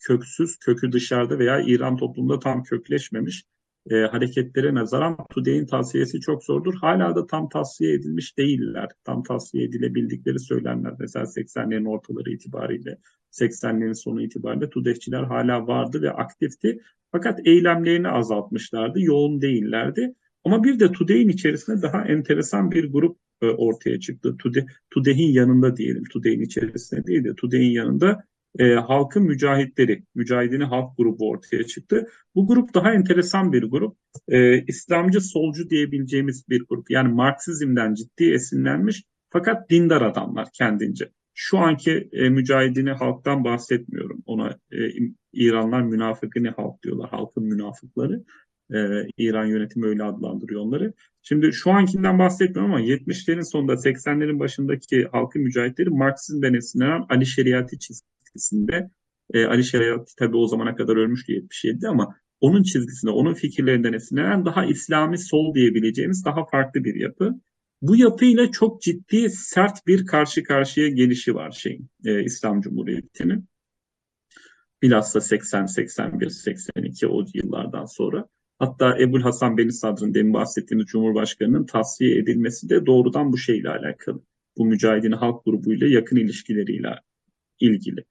köksüz, kökü dışarıda veya İran toplumunda tam kökleşmemiş e, hareketlere nazaran TUDE'nin tavsiyesi çok zordur. Hala da tam tavsiye edilmiş değiller. Tam tavsiye edilebildikleri söylenmez. Mesela 80'lerin ortaları itibariyle, 80'lerin sonu itibariyle TUDE'çiler hala vardı ve aktifti. Fakat eylemlerini azaltmışlardı, yoğun değillerdi. Ama bir de TUDE'nin içerisinde daha enteresan bir grup e, ortaya çıktı. TUDE, TUDE'nin yanında diyelim, TUDE'nin içerisinde değil de TUDE'nin yanında e, halkın mücahitleri, mücahidini halk grubu ortaya çıktı. Bu grup daha enteresan bir grup. E, İslamcı solcu diyebileceğimiz bir grup. Yani Marksizmden ciddi esinlenmiş fakat dindar adamlar kendince. Şu anki e, mücahidini halktan bahsetmiyorum. Ona e, İranlar münafıkını halk diyorlar. Halkın münafıkları. Ee, İran yönetimi öyle adlandırıyor onları. Şimdi şu ankinden bahsetmiyorum ama 70'lerin sonunda 80'lerin başındaki halkın mücahitleri Marksizmden esinlenen Ali Şeriat'i çizdi çizgisinde e, Ali Şeriat tabii o zamana kadar ölmüştü 77'de ama onun çizgisinde, onun fikirlerinden esinlenen daha İslami sol diyebileceğimiz daha farklı bir yapı. Bu yapıyla çok ciddi sert bir karşı karşıya gelişi var şeyin e, İslam Cumhuriyeti'nin. Bilhassa 80, 81, 82 o yıllardan sonra. Hatta Ebul Hasan Beni Sadr'ın demin bahsettiğimiz Cumhurbaşkanı'nın tasfiye edilmesi de doğrudan bu şeyle alakalı. Bu mücahidin halk grubuyla yakın ilişkileriyle ilgili.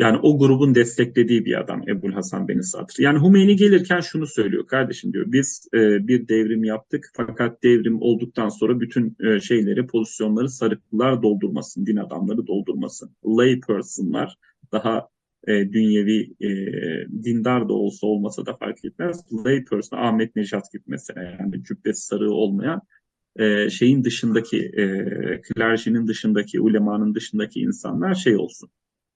Yani o grubun desteklediği bir adam Ebul Hasan Beni Sadr. Yani Hümeyni gelirken şunu söylüyor kardeşim diyor biz e, bir devrim yaptık fakat devrim olduktan sonra bütün e, şeyleri pozisyonları sarıklılar doldurmasın, din adamları doldurmasın. Lay person'lar daha e, dünyevi e, dindar da olsa olmasa da fark etmez. Lay person Ahmet Nejat gibi mesela yani cübbesi sarığı olmayan e, şeyin dışındaki e, klerjinin dışındaki ulemanın dışındaki insanlar şey olsun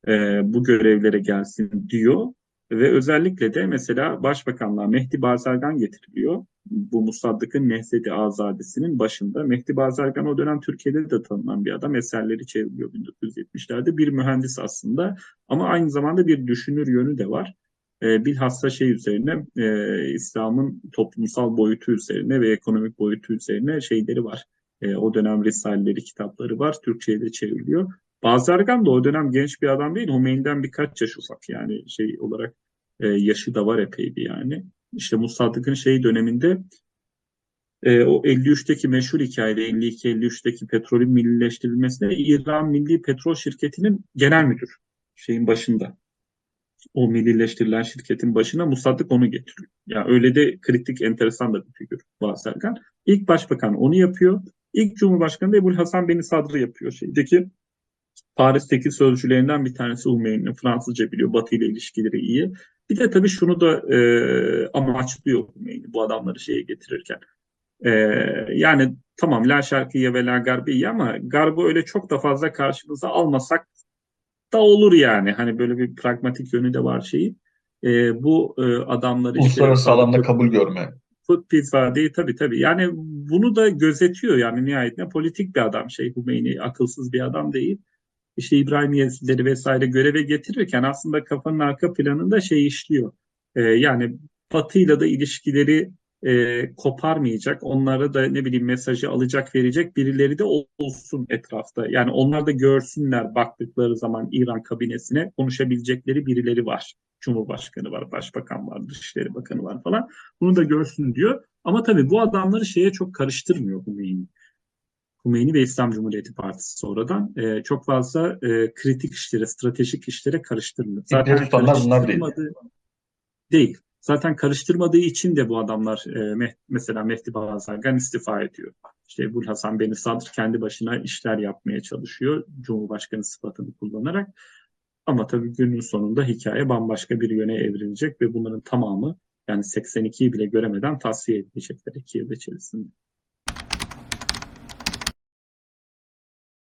e, bu görevlere gelsin diyor. Ve özellikle de mesela Başbakanlığa Mehdi Bazargan getiriliyor. Bu Musaddık'ın Nehzedi Azadesi'nin başında. Mehdi Bazargan o dönem Türkiye'de de tanınan bir adam. Eserleri çevriliyor 1970'lerde. Bir mühendis aslında ama aynı zamanda bir düşünür yönü de var. E, bilhassa şey üzerine e, İslam'ın toplumsal boyutu üzerine ve ekonomik boyutu üzerine şeyleri var. E, o dönem risaleleri, kitapları var. Türkçe'ye de çevriliyor. Bazargan da o dönem genç bir adam değil. Hümeyni'den birkaç yaş ufak yani şey olarak e, yaşı da var epeydi yani. İşte Musaddık'ın şey döneminde e, o 53'teki meşhur hikayede 52-53'teki petrolün millileştirilmesine İran Milli Petrol Şirketi'nin genel müdür şeyin başında. O millileştirilen şirketin başına Musaddık onu getiriyor. Yani öyle de kritik, enteresan da bir figür Bazargan. İlk başbakan onu yapıyor. İlk Cumhurbaşkanı da Ebu'l Hasan Beni Sadr'ı yapıyor şeydeki Paris'teki sözcülerinden bir tanesi Hümeyni. Fransızca biliyor. Batı ile ilişkileri iyi. Bir de tabii şunu da e, amaçlıyor Hümeyni bu adamları şeye getirirken. E, yani tamam la şarkıya ve la garbiye ama garbı öyle çok da fazla karşımıza almasak da olur yani. Hani böyle bir pragmatik yönü de var şeyi. E, bu e, adamları işte Uluslararası alanda kabul görme. Pizza değil tabii tabii. Yani bunu da gözetiyor yani nihayetinde politik bir adam şey Hümeyni akılsız bir adam değil. İşte İbrahim Yezileri vesaire göreve getirirken aslında kafanın arka planında şey işliyor. Ee, yani Batı'yla da ilişkileri e, koparmayacak, onlara da ne bileyim mesajı alacak verecek birileri de olsun etrafta. Yani onlar da görsünler baktıkları zaman İran kabinesine konuşabilecekleri birileri var. Cumhurbaşkanı var, başbakan var, Dışişleri Bakanı var falan. Bunu da görsün diyor. Ama tabii bu adamları şeye çok karıştırmıyor Hümeyni. Hümeyni ve İslam Cumhuriyeti Partisi sonradan e, çok fazla e, kritik işlere, stratejik işlere karıştırmıyor. Değil. karıştırmadığı- Değil. Zaten karıştırmadığı için de bu adamlar e, Meh- mesela Mehdi Bazargan istifa ediyor. İşte Ebu'l Hasan Beni Sadr kendi başına işler yapmaya çalışıyor Cumhurbaşkanı sıfatını kullanarak. Ama tabii günün sonunda hikaye bambaşka bir yöne evrilecek ve bunların tamamı yani 82'yi bile göremeden tasfiye edilecekler iki yıl içerisinde.